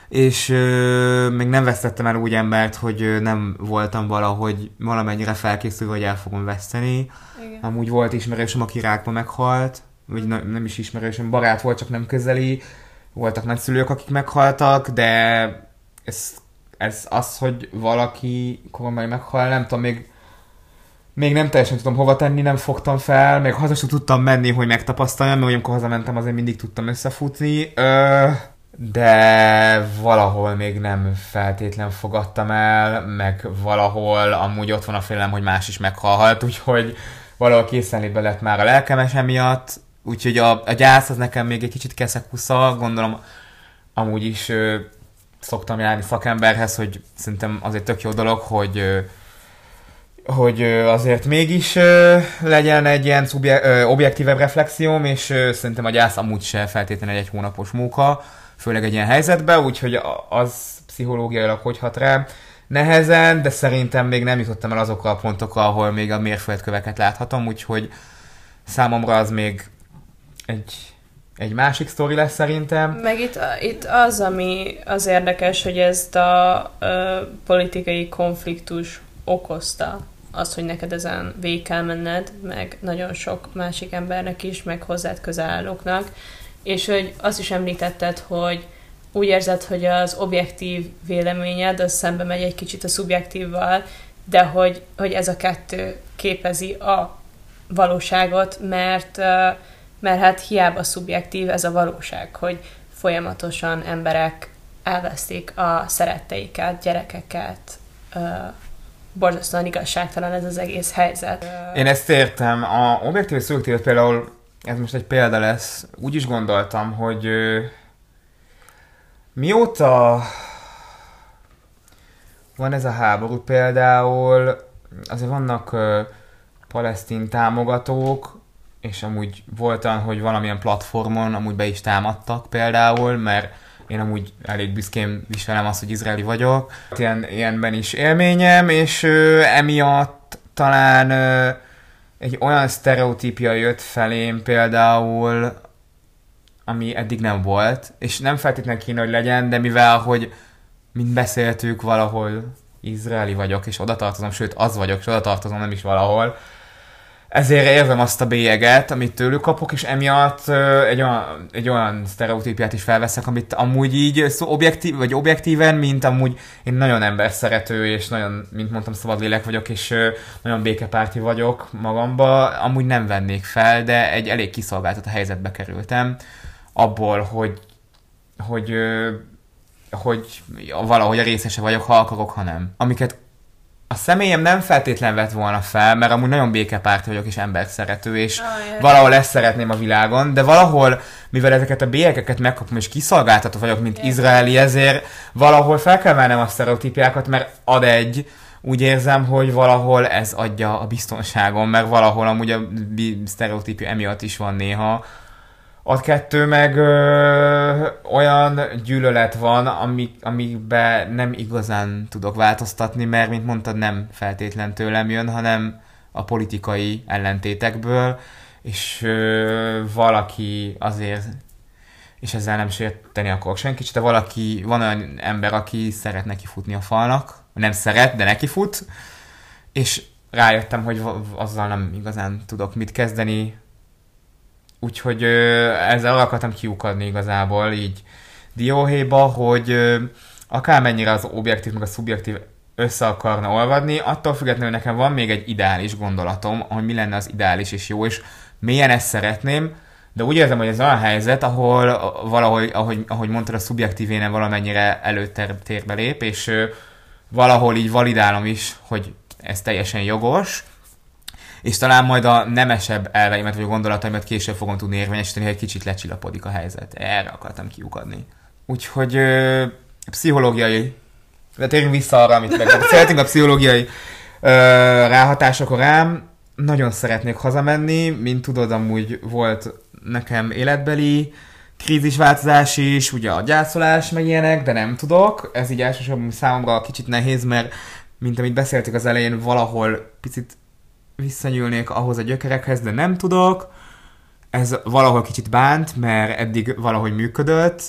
és ö, még nem vesztettem el úgy embert, hogy nem voltam valahogy valamennyire felkészülve, hogy el fogom veszteni. Igen. Amúgy volt ismerősöm, aki rákba meghalt, vagy ne, nem is ismerősöm, barát volt, csak nem közeli. Voltak nagyszülők, akik meghaltak, de ez, ez az, hogy valaki koromban meghal, nem tudom, még, még nem teljesen tudom hova tenni, nem fogtam fel, még haza sem tudtam menni, hogy megtapasztaljam, mert amikor hazamentem, azért mindig tudtam összefutni. Ö, de valahol még nem feltétlen fogadtam el, meg valahol amúgy ott van a félelem, hogy más is meghalhat, úgyhogy valahol készenlétbe lett már a lelkemes emiatt, úgyhogy a, a gyász az nekem még egy kicsit keszekusza, gondolom amúgy is ö, szoktam járni szakemberhez, hogy szerintem azért tök jó dolog, hogy hogy azért mégis legyen egy ilyen szubje, objektívebb reflexióm, és szerintem a gyász amúgy se feltétlenül egy hónapos munka, főleg egy ilyen helyzetben, úgyhogy az pszichológiailag hogy hat rá. Nehezen, de szerintem még nem jutottam el azokra a pontokra, ahol még a mérföldköveket láthatom, úgyhogy számomra az még egy, egy másik sztori lesz szerintem. Meg itt, itt az, ami az érdekes, hogy ezt a ö, politikai konfliktus okozta, az, hogy neked ezen végig kell menned, meg nagyon sok másik embernek is, meg hozzád közel állóknak, és hogy azt is említetted, hogy úgy érzed, hogy az objektív véleményed az szembe megy egy kicsit a szubjektívval, de hogy, hogy ez a kettő képezi a valóságot, mert, ö, mert hát hiába szubjektív ez a valóság, hogy folyamatosan emberek elvesztik a szeretteiket, gyerekeket, ö, borzasztóan igazságtalan ez az egész helyzet. Én ezt értem. A objektív szubjektív például, ez most egy példa lesz, úgy is gondoltam, hogy mióta van ez a háború például, azért vannak ö, palesztin támogatók, és amúgy volt olyan, hogy valamilyen platformon amúgy be is támadtak például, mert én amúgy elég büszkén viselem azt, hogy izraeli vagyok. Ilyen, ilyenben is élményem, és ö, emiatt talán ö, egy olyan sztereotípia jött felém például, ami eddig nem volt, és nem feltétlenül kéne, hogy legyen, de mivel, hogy mint beszéltük, valahol izraeli vagyok, és oda tartozom, sőt, az vagyok, és oda tartozom, nem is valahol, ezért érzem azt a bélyeget, amit tőlük kapok, és emiatt egy olyan, egy olyan sztereotípiát is felveszek, amit amúgy így szó, objektív, vagy objektíven, mint amúgy én nagyon emberszerető, és nagyon, mint mondtam, szabadlélek vagyok, és nagyon békepárti vagyok magamba, amúgy nem vennék fel, de egy elég kiszolgáltat a helyzetbe kerültem abból, hogy hogy, hogy valahogy a részese vagyok, ha akarok, ha nem. Amiket a személyem nem feltétlen vett volna fel, mert amúgy nagyon békepárt vagyok és emberszerető, és Ah, valahol ezt szeretném a világon, de valahol, mivel ezeket a bélyegeket megkapom, és kiszolgáltató vagyok, mint Értem. izraeli, ezért valahol fel kell vennem a sztereotípiákat, mert ad egy, úgy érzem, hogy valahol ez adja a biztonságom, mert valahol amúgy a sztereotípia emiatt is van néha. A kettő meg ö, olyan gyűlölet van, ami, amikbe nem igazán tudok változtatni, mert, mint mondtad, nem feltétlen tőlem jön, hanem a politikai ellentétekből, és ö, valaki azért, és ezzel nem sérteni akarok senkit, de valaki, van olyan ember, aki szeret neki futni a falnak, nem szeret, de neki fut, és rájöttem, hogy azzal nem igazán tudok mit kezdeni, úgyhogy ö, ezzel akartam kiukadni igazából így dióhéjba, hogy ö, akármennyire az objektív meg a szubjektív össze akarna olvadni, attól függetlenül nekem van még egy ideális gondolatom, hogy mi lenne az ideális és jó, és mélyen ezt szeretném, de úgy érzem, hogy ez olyan helyzet, ahol valahogy, ahogy, ahogy mondtad, a szubjektív énem valamennyire előtérbe lép, és ö, valahol így validálom is, hogy ez teljesen jogos, és talán majd a nemesebb elveimet vagy a gondolataimat később fogom tudni érvényesíteni, hogy egy kicsit lecsillapodik a helyzet. Erre akartam kiukadni. Úgyhogy ö, pszichológiai, de térjünk vissza arra, amit meg [laughs] szeretnénk a pszichológiai ö, ráhatásokra rám. Nagyon szeretnék hazamenni, mint tudod, amúgy volt nekem életbeli krízisváltozás is, ugye a gyászolás meg ilyenek, de nem tudok. Ez így elsősorban számomra kicsit nehéz, mert mint amit beszéltük az elején, valahol picit visszanyúlnék ahhoz a gyökerekhez, de nem tudok. Ez valahol kicsit bánt, mert eddig valahogy működött,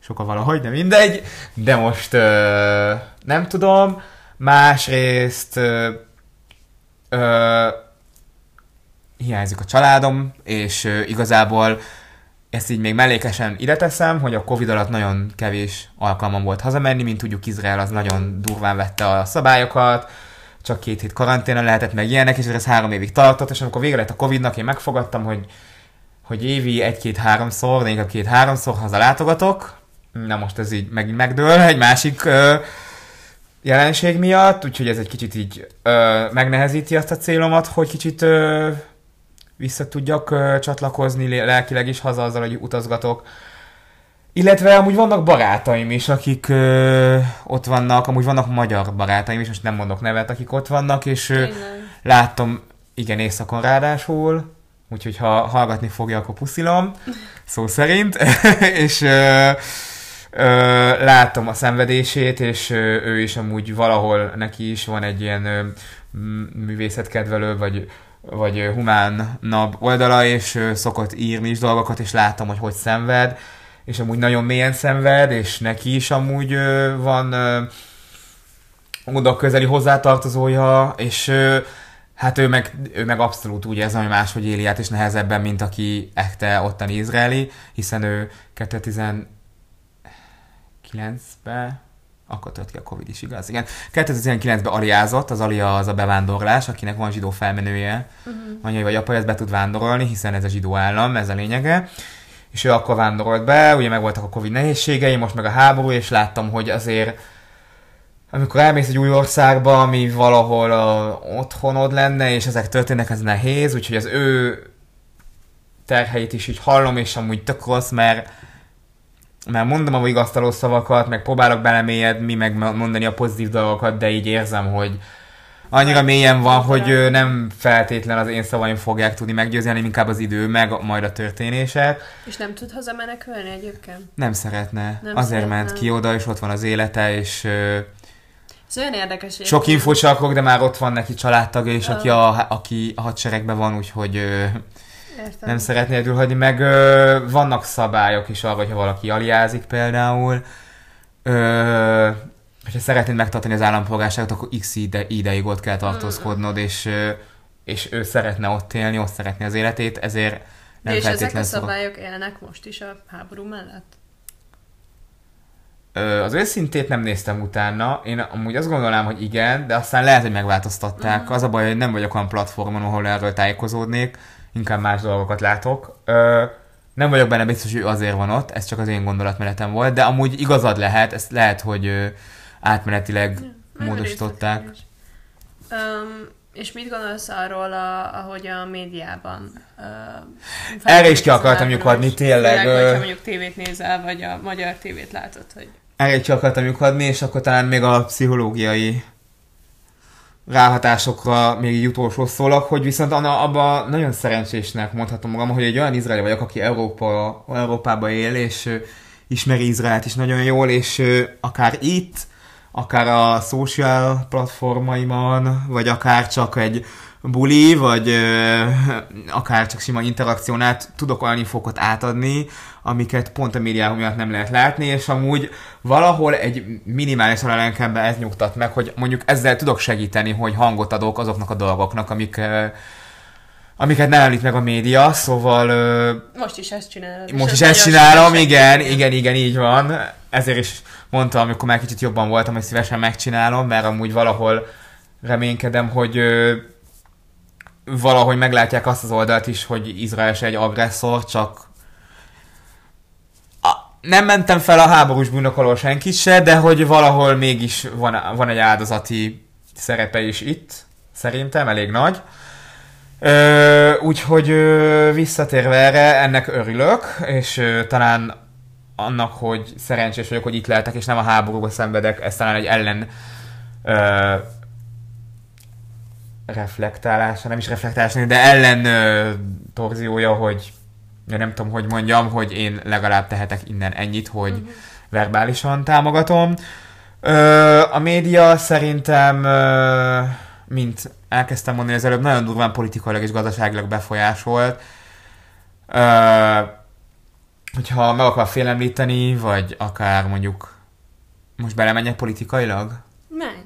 sokkal valahogy, de mindegy, de most ö, nem tudom. Másrészt ö, ö, hiányzik a családom, és ö, igazából ezt így még mellékesen ide teszem, hogy a Covid alatt nagyon kevés alkalmam volt hazamenni, mint tudjuk Izrael az nagyon durván vette a szabályokat, csak két hét karanténa lehetett meg ilyenek, és ez három évig tartott, és amikor vége lett a Covidnak, én megfogadtam, hogy, hogy évi egy-két-háromszor, de inkább két-háromszor haza látogatok. Na most ez így megint megdől egy másik ö, jelenség miatt, úgyhogy ez egy kicsit így ö, megnehezíti azt a célomat, hogy kicsit ö, vissza tudjak ö, csatlakozni lelkileg is haza azzal, hogy utazgatok. Illetve amúgy vannak barátaim is, akik ö, ott vannak, amúgy vannak magyar barátaim is, most nem mondok nevet, akik ott vannak, és ö, láttam, igen, éjszakon ráadásul, úgyhogy ha hallgatni fogja, akkor puszilom, szó szerint, [laughs] és ö, ö, látom a szenvedését, és ö, ő is amúgy valahol neki is van egy ilyen ö, művészetkedvelő, vagy vagy humánabb oldala, és ö, szokott írni is dolgokat, és láttam, hogy hogy szenved, és amúgy nagyon mélyen szenved, és neki is amúgy ö, van ö, oda közeli hozzátartozója, és ö, hát ő meg, ő meg abszolút úgy érzem, hogy máshogy éli át, és nehezebben, mint aki ekte ottani izraeli, hiszen ő 2019-ben akkor tört ki a Covid is, igaz? Igen. 2019-ben aliázott, az alia az a bevándorlás, akinek van zsidó felmenője, Uh-huh. anyai vagy apa, ez be tud vándorolni, hiszen ez a zsidó állam, ez a lényege. És ő akkor vándorolt be, ugye meg voltak a Covid nehézségei, most meg a háború, és láttam, hogy azért amikor elmész egy új országba, ami valahol a otthonod lenne, és ezek történnek, ez nehéz, úgyhogy az ő terheit is így hallom, és amúgy tök rossz, mert mert mondom a vigasztaló szavakat, meg próbálok belemélyedni, meg mondani a pozitív dolgokat, de így érzem, hogy annyira mélyen van, hogy nem feltétlen az én szavaim fogják tudni meggyőzni, hanem inkább az idő, meg majd a történések. És nem tud hazamenekülni egyébként? Nem szeretne. Nem Azért szeretne. ment ki oda, és ott van az élete, és Ez olyan érdekes. sok infót csak akarok, de már ott van neki családtagja, és aki a, aki a hadseregben van, úgyhogy ö, Értem. nem szeretné egyedül hagyni, meg ö, vannak szabályok is arra, hogyha valaki aliázik például. Ö, hogyha szeretnéd megtartani az állampolgárságot, akkor x ide, ideig ott kell tartózkodnod, és és ő szeretne ott élni, ott szeretné az életét, ezért nem és ezek a szabályok élnek most is a háború mellett? Ö, Az őszintét nem néztem utána. Én amúgy azt gondolnám, hogy igen, de aztán lehet, hogy megváltoztatták. Mhm. Az a baj, hogy nem vagyok olyan platformon, ahol erről tájékozódnék. Inkább más dolgokat látok. Ö, nem vagyok benne biztos, hogy azért van ott, ez csak az én gondolatmenetem volt, de amúgy igazad lehet, ezt lehet, hogy átmenetileg módosították. Um, és mit gondolsz arról, a, ahogy a médiában? Uh, Erre is ki akartam lyukadni, tényleg, Főleg, hogyha mondjuk tévét nézel, vagy a magyar tévét látod, hogy Erre ki akartam lyukadni, és akkor talán még a pszichológiai ráhatásokra még így utolsó szólok, hogy viszont abban nagyon szerencsésnek mondhatom magam, hogy egy olyan izraeli vagyok, aki Európa, Európába él, és ismeri Izraelt is nagyon jól, és akár itt, akár a social platformaimon, vagy akár csak egy buli, vagy ö, akár csak sima interakción át tudok olyan infókat átadni, amiket pont a médiában miatt nem lehet látni, és amúgy valahol egy minimális lelkemben ez nyugtat meg, hogy mondjuk ezzel tudok segíteni, hogy hangot adok azoknak a dolgoknak, amik, ö, amiket nem említ meg a média, szóval ö, most is ezt csinálod. és most is ezt csinálom, igen, igen, igen, így van. Ezért is mondtam, amikor már kicsit jobban voltam, hogy szívesen megcsinálom, mert amúgy valahol reménykedem, hogy ö, valahogy meglátják azt az oldalt is, hogy Izrael se egy agresszor, csak a, nem mentem fel a háborús bűnök alól senkit se, de hogy valahol mégis van, van egy áldozati szerepe is itt, szerintem elég nagy. Ö, úgyhogy ö, visszatérve erre, ennek örülök, és ö, talán annak, hogy szerencsés vagyok, hogy itt lehetek, és nem a háborúba szenvedek, ez talán egy ellen ö, reflektálása, nem is reflektálása, de ellen ö, torziója, hogy ja, nem tudom, hogy mondjam, hogy én legalább tehetek innen ennyit, hogy Mhm. verbálisan támogatom. Ö, a média szerintem, ö, mint elkezdtem mondani az előbb, nagyon durván politikailag és gazdaságilag befolyásolt. Ö, hogyha meg akar félemlíteni, vagy akár mondjuk most belemenjek politikailag? Menj.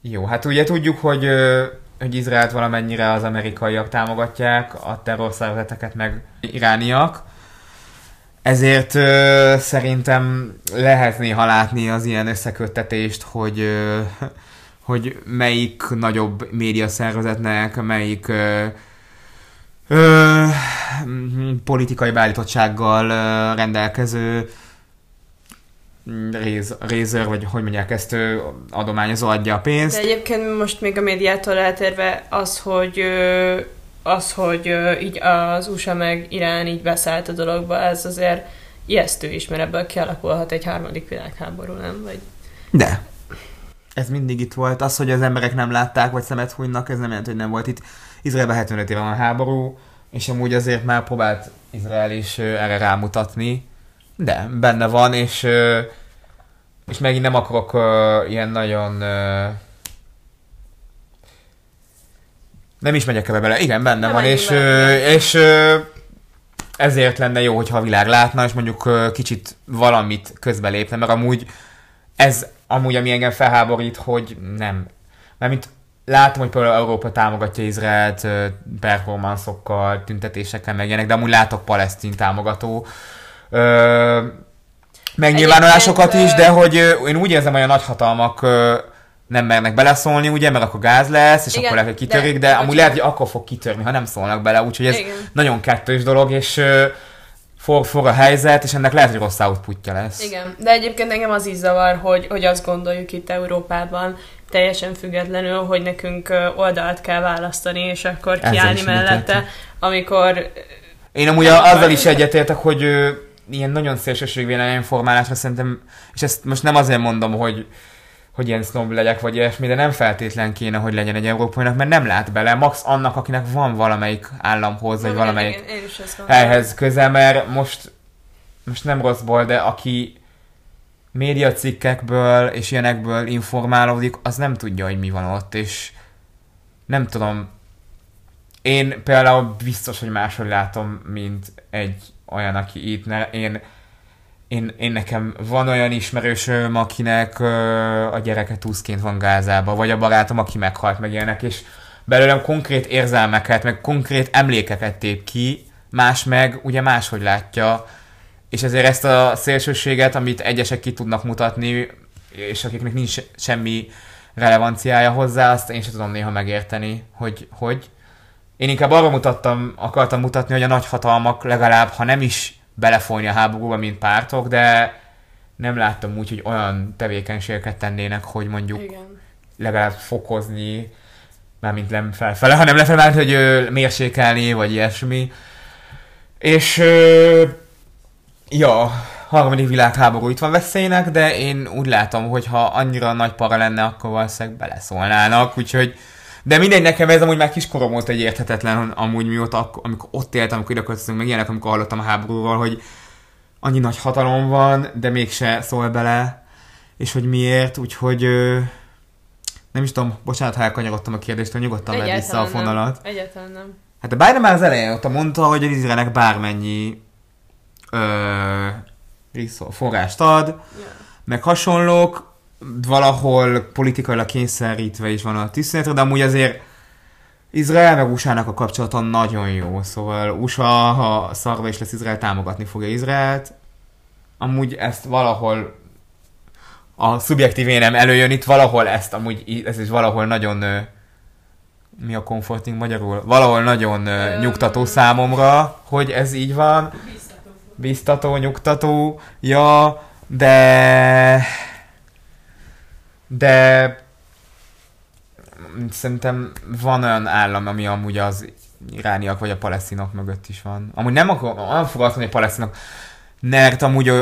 Jó, hát ugye tudjuk, hogy, hogy Izraelt valamennyire az amerikaiak támogatják, a terrorszervezeteket meg irániak. Ezért ö, szerintem lehet néha látni az ilyen összeköttetést, hogy, ö, hogy melyik nagyobb médiaszervezetnek, melyik ö, ö, politikai beállítottsággal ö, rendelkező réz, rézer, vagy hogy mondják ezt, adományozó adja a pénzt. De egyébként most még a médiától eltérve az, hogy az, hogy így az USA meg Irán így beszállt a dologba, ez azért ijesztő is, mert ebből kialakulhat egy harmadik világháború, nem? Vagy... De. Ez mindig itt volt. Az, hogy az emberek nem látták, vagy szemet hunynak, ez nem jelent, hogy nem volt itt. Izraelben 75 éve van a háború, és amúgy azért már próbált Izrael is erre rámutatni. De, benne van, és, és megint nem akarok ilyen nagyon... Nem is megyek ebbe bele. Igen, benne Nem van, és, igen. és ö, ezért lenne jó, hogyha a világ látna, és mondjuk kicsit valamit közbelépne, mert amúgy ez amúgy, ami engem felháborít, hogy nem. Mert mint látom, hogy például Európa támogatja Izraelt performanszokkal, tüntetésekkel, meg ilyenek, de amúgy látok palesztin támogató ö, megnyilvánulásokat is, de hogy én úgy érzem, hogy a nagyhatalmak nem mernek beleszólni, ugye, mert akkor gáz lesz, és Igen, akkor lehet, hogy kitörik, de, de- amúgy hogy- lehet, hogy akkor fog kitörni, ha nem szólnak bele, úgyhogy ez Igen. nagyon kettős dolog, és for, for a helyzet, és ennek lehet, hogy rossz outputja lesz. Igen, de egyébként engem az is zavar, hogy, hogy azt gondoljuk itt Európában, teljesen függetlenül, hogy nekünk oldalt kell választani, és akkor kiállni mellette, amikor Én amúgy a, azzal is egyetértek, hogy ö, ilyen nagyon szélsőség véleményformálásra szerintem, és ezt most nem azért mondom, hogy hogy ilyen snob legyek, vagy ilyesmi, de nem feltétlen kéne, hogy legyen egy európainak, mert nem lát bele. Max annak, akinek van valamelyik államhoz, vagy valamelyik én gondolom. helyhez köze, mert most, most nem rosszból, de aki médiacikkekből és ilyenekből informálódik, az nem tudja, hogy mi van ott, és nem tudom, én például biztos, hogy máshogy látom, mint egy olyan, aki itt, ne, én, én, én nekem van olyan ismerősöm, akinek ö, a gyereke túszként van Gázába, vagy a barátom, aki meghalt meg ilyenek, és belőlem konkrét érzelmeket, meg konkrét emlékeket tép ki, más meg ugye máshogy látja, és ezért ezt a szélsőséget, amit egyesek ki tudnak mutatni, és akiknek nincs semmi relevanciája hozzá, azt én sem tudom néha megérteni, hogy, hogy. Én inkább arra mutattam, akartam mutatni, hogy a nagyhatalmak legalább, ha nem is belefolyni a háborúba, mint pártok, de nem láttam úgy, hogy olyan tevékenységeket tennének, hogy mondjuk Igen. legalább fokozni, mármint nem felfele, hanem lefelé, hogy ö, mérsékelni, vagy ilyesmi. És ö, ja, harmadik világháború itt van veszélynek, de én úgy látom, hogy ha annyira nagy para lenne, akkor valószínűleg beleszólnának, úgyhogy de mindegy, nekem ez amúgy már kiskorom óta egy érthetetlen, amúgy mióta, amikor ott éltem, amikor ide költöztünk, meg ilyenek, amikor hallottam a háborúról, hogy annyi nagy hatalom van, de mégse szól bele, és hogy miért, úgyhogy ö, nem is tudom, bocsánat, ha elkanyarodtam a kérdést, nyugodtan vedd vissza a fonalat. Nem. Egyáltalán nem. Hát a Biden már az elején ott mondta, hogy az Izraelnek bármennyi ö, forrást ad, Ja. meg hasonlók, valahol politikailag kényszerítve is van a tűzszünetre, de amúgy azért Izrael meg USA-nak a kapcsolata nagyon jó, szóval USA, ha szarva is lesz Izrael, támogatni fogja Izraelt. Amúgy ezt valahol a szubjektív énem előjön itt, valahol ezt amúgy, ez is valahol nagyon mi a comforting magyarul? Valahol nagyon Öm. nyugtató számomra, hogy ez így van. Biztató, nyugtató, ja, de... De... Szerintem van olyan állam, ami amúgy az irániak vagy a palesztinok mögött is van. Amúgy nem, akar, nem fog azt mondani, hogy palesztinok, mert amúgy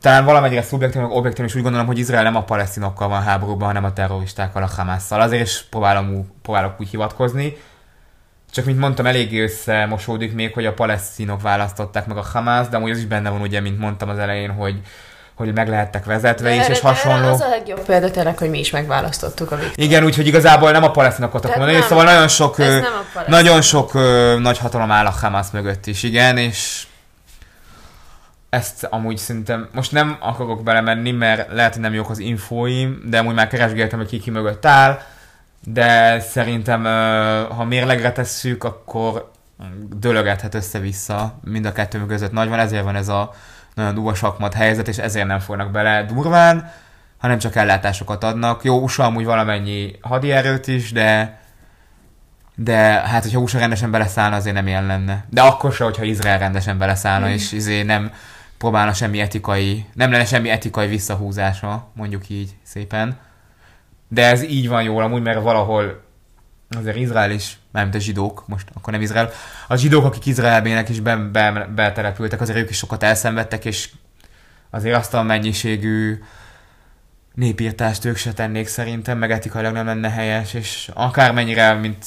talán valamennyire szubjektív, meg objektív is úgy gondolom, hogy Izrael nem a palesztinokkal van háborúban, hanem a terroristákkal, a Hamásszal. Azért is próbálom, próbálok úgy hivatkozni. Csak mint mondtam, eléggé összemosódik még, hogy a palesztinok választották meg a Hamász, de amúgy az is benne van, ugye, mint mondtam az elején, hogy, hogy meg lehettek vezetve is, és hasonló. Az a legjobb példa tényleg, hogy mi is megválasztottuk a Viktor. Igen, úgyhogy igazából nem a palesztinokat Tehát akarok mondani, szóval nagyon sok, Ez ö, nagyon sok ö, nagy hatalom áll a Hamas mögött is, igen, és ezt amúgy szerintem, most nem akarok belemenni, mert lehet, hogy nem jók az infóim, de amúgy már keresgéltem, hogy ki ki mögött áll, de szerintem, ha mérlegre tesszük, akkor dölögethet össze-vissza mind a kettő között nagy van, ezért van ez a nagyon durva sakmat helyzet, és ezért nem fognak bele durván, hanem csak ellátásokat adnak. Jó, USA amúgy valamennyi hadierőt is, de de hát, hogyha USA rendesen beleszállna, azért nem ilyen lenne. De akkor se, hogyha Izrael rendesen beleszállna, Mm. és izé nem próbálna semmi etikai, nem lenne semmi etikai visszahúzása, mondjuk így szépen. De ez így van jól amúgy, mert valahol azért Izrael is, nem a zsidók, most akkor nem Izrael, a zsidók, akik Izraelbének is be, be, betelepültek, azért ők is sokat elszenvedtek, és azért azt a mennyiségű népírtást ők se tennék szerintem, meg etikailag nem lenne helyes, és akármennyire, mint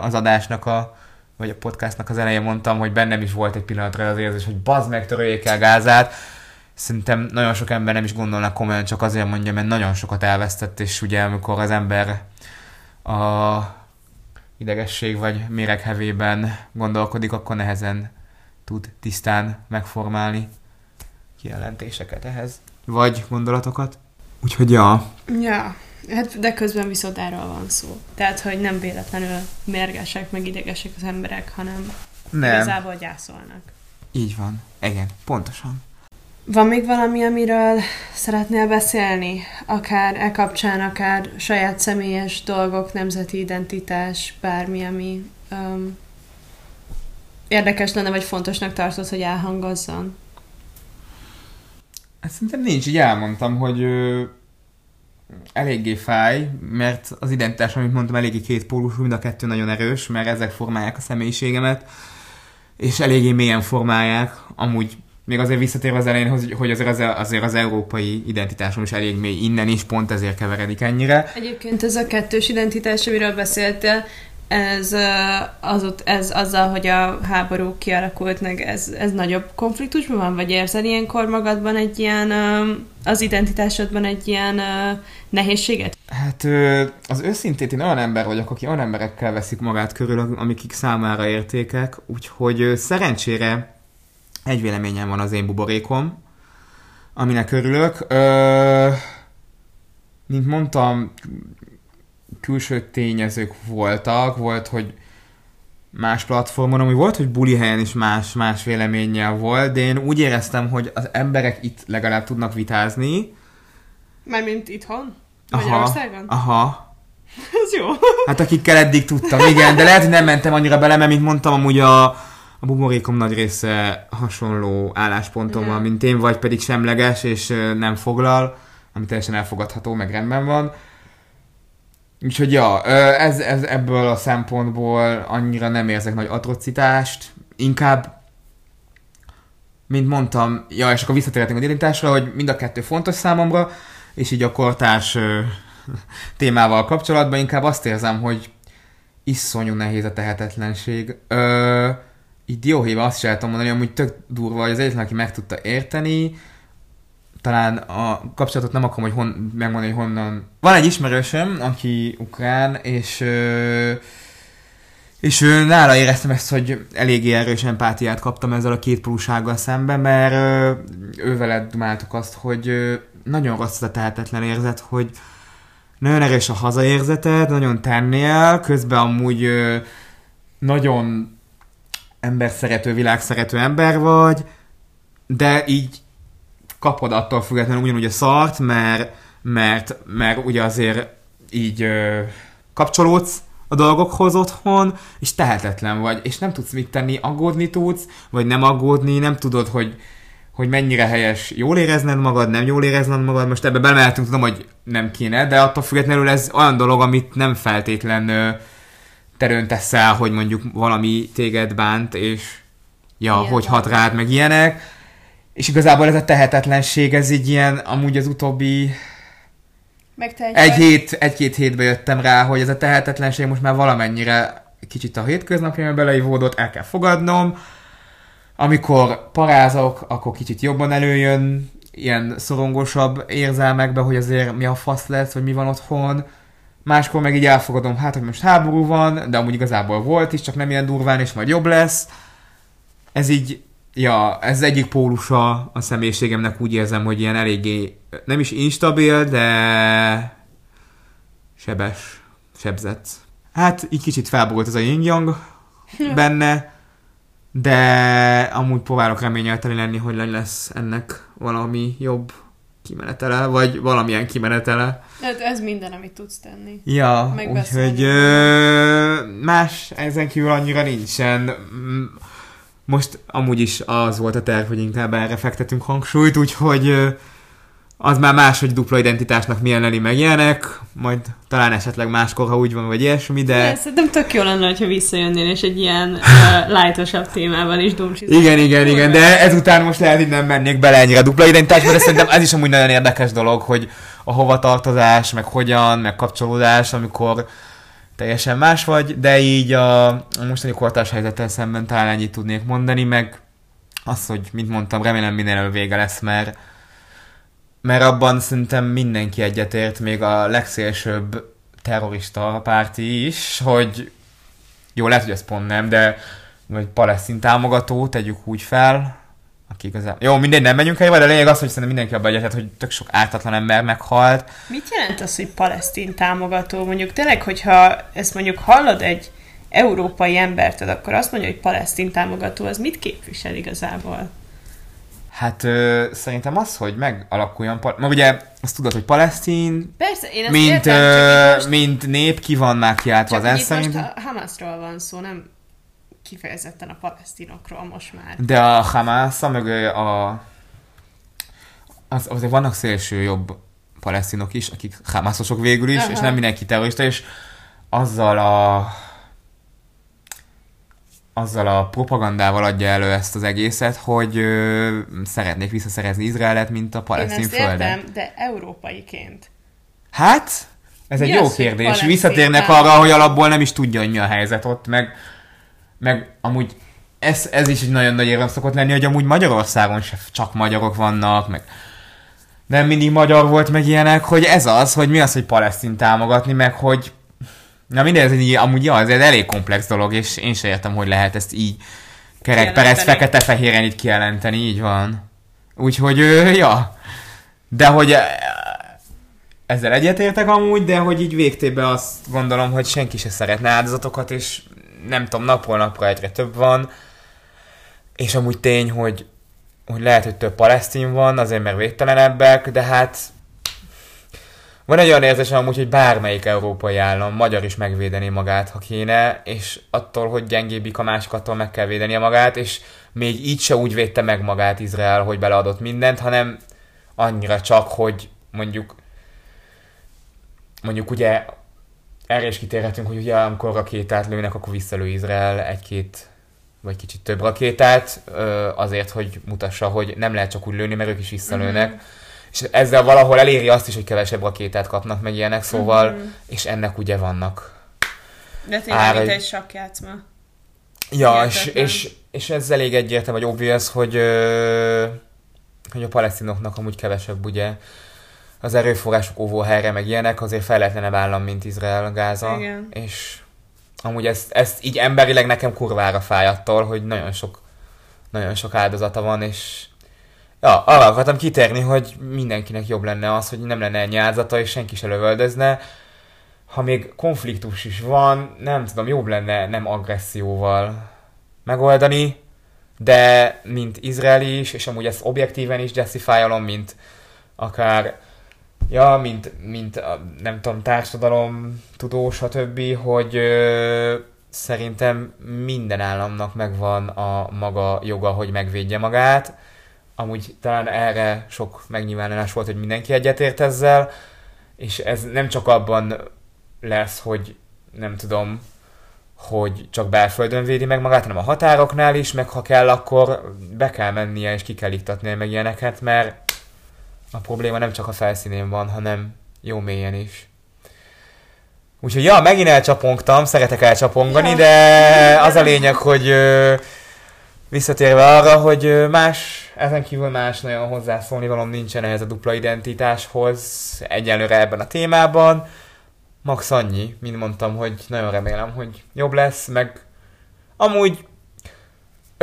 az adásnak a, vagy a podcastnak az elején mondtam, hogy bennem is volt egy pillanatra az érzés, hogy bazd meg, töröljék el Gázát. Szerintem nagyon sok ember nem is gondolnak komolyan, csak azért mondja, mert nagyon sokat elvesztett, és ugye amikor az ember a idegesség vagy méreghevében gondolkodik, akkor nehezen tud tisztán megformálni kijelentéseket ehhez. Vagy gondolatokat. Úgyhogy ja, Ja, hát de közben viszont erről van szó. Tehát, hogy nem véletlenül mérgesek, meg idegesek az emberek, hanem nem. igazából gyászolnak. Így van. Igen, pontosan. Van még valami, amiről szeretnél beszélni? Akár e kapcsán, akár saját személyes dolgok, nemzeti identitás, bármi, ami um, érdekes lenne, vagy fontosnak tartod, hogy elhangozzon? Hát szerintem nincs, így elmondtam, hogy ö, eléggé fáj, mert az identitás, amit mondtam, eléggé két pólusú, mind a kettő nagyon erős, mert ezek formálják a személyiségemet, és eléggé mélyen formálják, amúgy még azért visszatérve az elején, hogy hogy azért az, azért az európai identitásom is elég mély innen is, pont ezért keveredik ennyire. Egyébként ez a kettős identitás, amiről beszéltél, ez, az, ez azzal, hogy a háború kialakult meg, ez, ez nagyobb konfliktusban van? Vagy érzed ilyenkor magadban egy ilyen, az identitásodban egy ilyen nehézséget? Hát az őszintét én olyan ember vagyok, aki olyan emberekkel veszik magát körül, amikik számára értékek, úgyhogy szerencsére egy véleményem van az én buborékom, aminek örülök. Ö, mint mondtam, külső tényezők voltak, volt, hogy más platformon, ami volt, hogy buli helyen is más, más véleménnyel volt, de én úgy éreztem, hogy az emberek itt legalább tudnak vitázni. Mármint itthon? Aha, Magyarországon? aha. [laughs] Ez jó. Hát akikkel eddig tudtam, igen, de lehet, hogy nem mentem annyira bele, mert mint mondtam, amúgy a, a buborékom nagy része hasonló állásponton van, mint én, vagy pedig semleges, és nem foglal, ami teljesen elfogadható, meg rendben van. Úgyhogy ja, ez, ez ebből a szempontból annyira nem érzek nagy atrocitást, inkább mint mondtam, ja, és akkor visszatérhetünk a dirintásra, hogy mind a kettő fontos számomra, és így a kortárs [laughs] témával kapcsolatban inkább azt érzem, hogy iszonyú nehéz a tehetetlenség. Ö, így dióhéjban azt tudom mondani, amúgy tök durva, hogy az egyetlen, aki meg tudta érteni, talán a kapcsolatot nem akarom hogy hon, megmondani, hogy honnan. Van egy ismerősöm, aki ukrán, és ö, és ő, nála éreztem ezt, hogy eléggé erős empátiát kaptam ezzel a két polúsággal szemben, mert ö, ő veled dumáltuk azt, hogy ö, nagyon rossz a tehetetlen érzet, hogy nagyon erős a hazaérzeted, nagyon tennél, közben amúgy ö, nagyon emberszerető, világszerető ember vagy, de így kapod attól függetlenül ugyanúgy a szart, mert, mert, mert ugye azért így ö, kapcsolódsz a dolgokhoz otthon, és tehetetlen vagy, és nem tudsz mit tenni, aggódni tudsz, vagy nem aggódni, nem tudod, hogy, hogy mennyire helyes jól érezned magad, nem jól érezned magad, most ebbe belemeltünk, tudom, hogy nem kéne, de attól függetlenül ez olyan dolog, amit nem feltétlen ö, terőn teszel, hogy mondjuk valami téged bánt, és ja, Ilyen hogy hat rád, meg ilyenek. És igazából ez a tehetetlenség, ez így ilyen, amúgy az utóbbi te egy, egy hét, egy-két hétbe jöttem rá, hogy ez a tehetetlenség most már valamennyire kicsit a hétköznapjaimba beleivódott, el kell fogadnom. Amikor parázok, akkor kicsit jobban előjön ilyen szorongosabb érzelmekbe, hogy azért mi a fasz lesz, vagy mi van otthon. Máskor meg így elfogadom, hát, hogy most háború van, de amúgy igazából volt is, csak nem ilyen durván, és majd jobb lesz. Ez így, ja, ez egyik pólusa a személyiségemnek úgy érzem, hogy ilyen eléggé nem is instabil, de sebes, sebzett. Hát így kicsit felborult ez a yin benne, de amúgy próbálok reményel teli lenni, hogy lesz ennek valami jobb kimenetele, vagy valamilyen kimenetele. Hát ez minden, amit tudsz tenni. Ja, úgyhogy más ezen kívül annyira nincsen. Mm, Most amúgy is az volt a terv, hogy inkább erre fektetünk hangsúlyt, úgyhogy ö, az már más, hogy dupla identitásnak milyen lenni meg ilyenek, majd talán esetleg máskor, ha úgy van, vagy ilyesmi, de... De szerintem tök jó lenne, ha visszajönnél, és egy ilyen uh, lightosabb témával is dumcsizol. Igen, igen, igen, de ezután most lehet, hogy nem mennék bele ennyire dupla identitásba, de szerintem ez is amúgy nagyon érdekes dolog, hogy a hovatartozás, meg hogyan, meg kapcsolódás, amikor teljesen más vagy, de így a, a mostani kortárs helyzettel szemben talán ennyit tudnék mondani, meg az, hogy, mint mondtam, remélem minél előbb vége lesz, mert mert abban szerintem mindenki egyetért, még a legszélsőbb terrorista párti is, hogy jó, lehet, hogy ez pont nem, de vagy palesztin támogató, tegyük úgy fel, aki igazán... Jó, mindegy, nem megyünk el, de a lényeg az, hogy szerintem mindenki abban egyetett, hogy tök sok ártatlan ember meghalt. Mit jelent az, hogy palesztin támogató? Mondjuk tényleg, hogyha ezt mondjuk hallod egy európai embertől, akkor azt mondja, hogy palesztin támogató, az mit képvisel igazából? Hát ö, szerintem az, hogy megalakuljon... Mert ugye azt tudod, hogy palesztin, Persze, én mint, értem, ö, most, mint nép ki van már kiáltva az ENSZ most a Hamasról van szó, nem kifejezetten a palesztinokról most már. De a Hamász, meg a... Az, azért vannak szélső jobb palesztinok is, akik hamászosok végül is, Aha. és nem mindenki terrorista, és azzal a azzal a propagandával adja elő ezt az egészet, hogy ö, szeretnék visszaszerezni Izraelet, mint a palesztin földet. értem, de európaiként. Hát, ez Mi egy az, jó kérdés. Visszatérnek arra, hogy alapból nem is tudja, hogy mi a helyzet ott, meg, meg amúgy ez, ez is egy nagyon nagy érvem szokott lenni, hogy amúgy Magyarországon se csak magyarok vannak, meg nem mindig magyar volt, meg ilyenek, hogy ez az, hogy mi az, hogy palesztin támogatni, meg hogy na minden, ez egy, amúgy ja, ez egy elég komplex dolog, és én sem értem, hogy lehet ezt így kerekperec, fekete-fehéren így kijelenteni, így van. Úgyhogy, ja. De hogy ezzel egyetértek amúgy, de hogy így végtében azt gondolom, hogy senki se szeretne áldozatokat, és nem tudom, napról napra egyre több van, és amúgy tény, hogy, hogy lehet, hogy több palesztin van, azért mert végtelenebbek, de hát van egy olyan érzésem amúgy, hogy bármelyik európai állam, magyar is megvédeni magát, ha kéne, és attól, hogy gyengébbik a másik, meg kell védenie magát, és még így se úgy védte meg magát Izrael, hogy beleadott mindent, hanem annyira csak, hogy mondjuk mondjuk ugye erre is kitérhetünk, hogy ugye amikor rakétát lőnek, akkor visszalő Izrael egy-két vagy kicsit több rakétát, azért, hogy mutassa, hogy nem lehet csak úgy lőni, mert ők is visszalőnek. Mm-hmm. És ezzel valahol eléri azt is, hogy kevesebb rakétát kapnak meg ilyenek, szóval, mm-hmm. és ennek ugye vannak. De tényleg Ára... egy sakjátszma. Ja, és, és, és ez elég egyértelmű, vagy obvious, hogy, hogy a palesztinoknak amúgy kevesebb ugye az erőforrások óvóhelyre, meg ilyenek, azért fejletlenebb állam, mint Izrael, Gáza. Igen. És amúgy ezt, ezt így emberileg nekem kurvára fáj attól, hogy nagyon sok, nagyon sok áldozata van, és ja, arra akartam kitérni, hogy mindenkinek jobb lenne az, hogy nem lenne ennyi áldozata, és senki se lövöldözne. Ha még konfliktus is van, nem tudom, jobb lenne nem agresszióval megoldani, de mint izraeli is, és amúgy ezt objektíven is justifyolom, mint akár ja, mint, mint nem tudom, társadalom, tudós, stb., hogy ö, szerintem minden államnak megvan a maga joga, hogy megvédje magát. Amúgy talán erre sok megnyilvánulás volt, hogy mindenki egyetért ezzel, és ez nem csak abban lesz, hogy nem tudom, hogy csak belföldön védi meg magát, hanem a határoknál is, meg ha kell, akkor be kell mennie és ki kell iktatnia meg ilyeneket, mert a probléma nem csak a felszínén van, hanem jó mélyen is. Úgyhogy ja, megint elcsapongtam, szeretek elcsapongani, ja. de az a lényeg, hogy ö, visszatérve arra, hogy más, ezen kívül más nagyon hozzászólni valom nincsen ehhez a dupla identitáshoz egyelőre ebben a témában. Max annyi, mint mondtam, hogy nagyon remélem, hogy jobb lesz, meg amúgy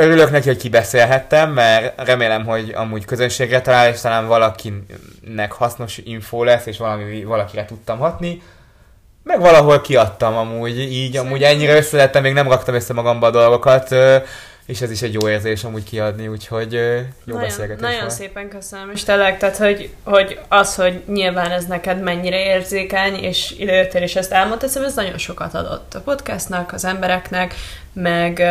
Örülök neki, hogy kibeszélhettem, mert remélem, hogy amúgy közönségre talál, és talán valakinek hasznos info lesz, és valami, valakire tudtam hatni. Meg valahol kiadtam amúgy, így amúgy ennyire összelettem, még nem raktam össze magamba a dolgokat, és ez is egy jó érzés amúgy kiadni, úgyhogy jó nagyon, beszélgetés Nagyon van. szépen köszönöm, és tényleg, tehát hogy, hogy az, hogy nyilván ez neked mennyire érzékeny, és idejöttél, és ezt elmondtad, ez nagyon sokat adott a podcastnak, az embereknek, meg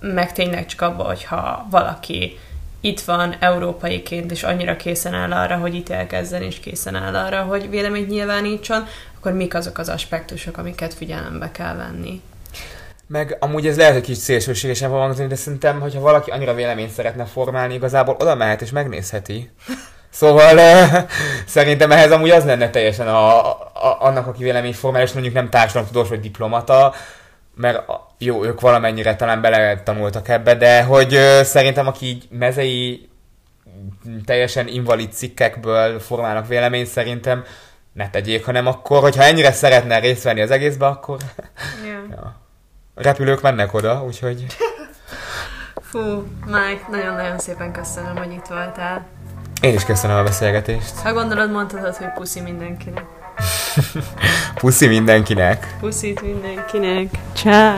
meg tényleg csak abban, hogyha valaki itt van európaiként, és annyira készen áll arra, hogy ítélkezzen, és készen áll arra, hogy véleményt nyilvánítson, akkor mik azok az aspektusok, amiket figyelembe kell venni. Meg amúgy ez lehet, hogy kicsit szélsőségesen van de szerintem, hogyha valaki annyira véleményt szeretne formálni, igazából oda mehet és megnézheti. [laughs] Szóval uh, szerintem ehhez amúgy az lenne teljesen a, a, annak, aki vélemény formál, és mondjuk nem társadalomtudós vagy diplomata, mert jó, ők valamennyire talán bele tanultak ebbe, de hogy ö, szerintem aki így mezei teljesen invalid cikkekből formálnak véleményt, szerintem ne tegyék, hanem akkor, hogyha ennyire szeretne részt venni az egészbe, akkor yeah. [laughs] ja. repülők mennek oda, úgyhogy... Fú, Mike, nagyon-nagyon szépen köszönöm, hogy itt voltál. Én is köszönöm a beszélgetést. Ha gondolod, mondhatod, hogy puszi mindenkinek. Puszi mindenkinek. Puszit mindenkinek. Ciao.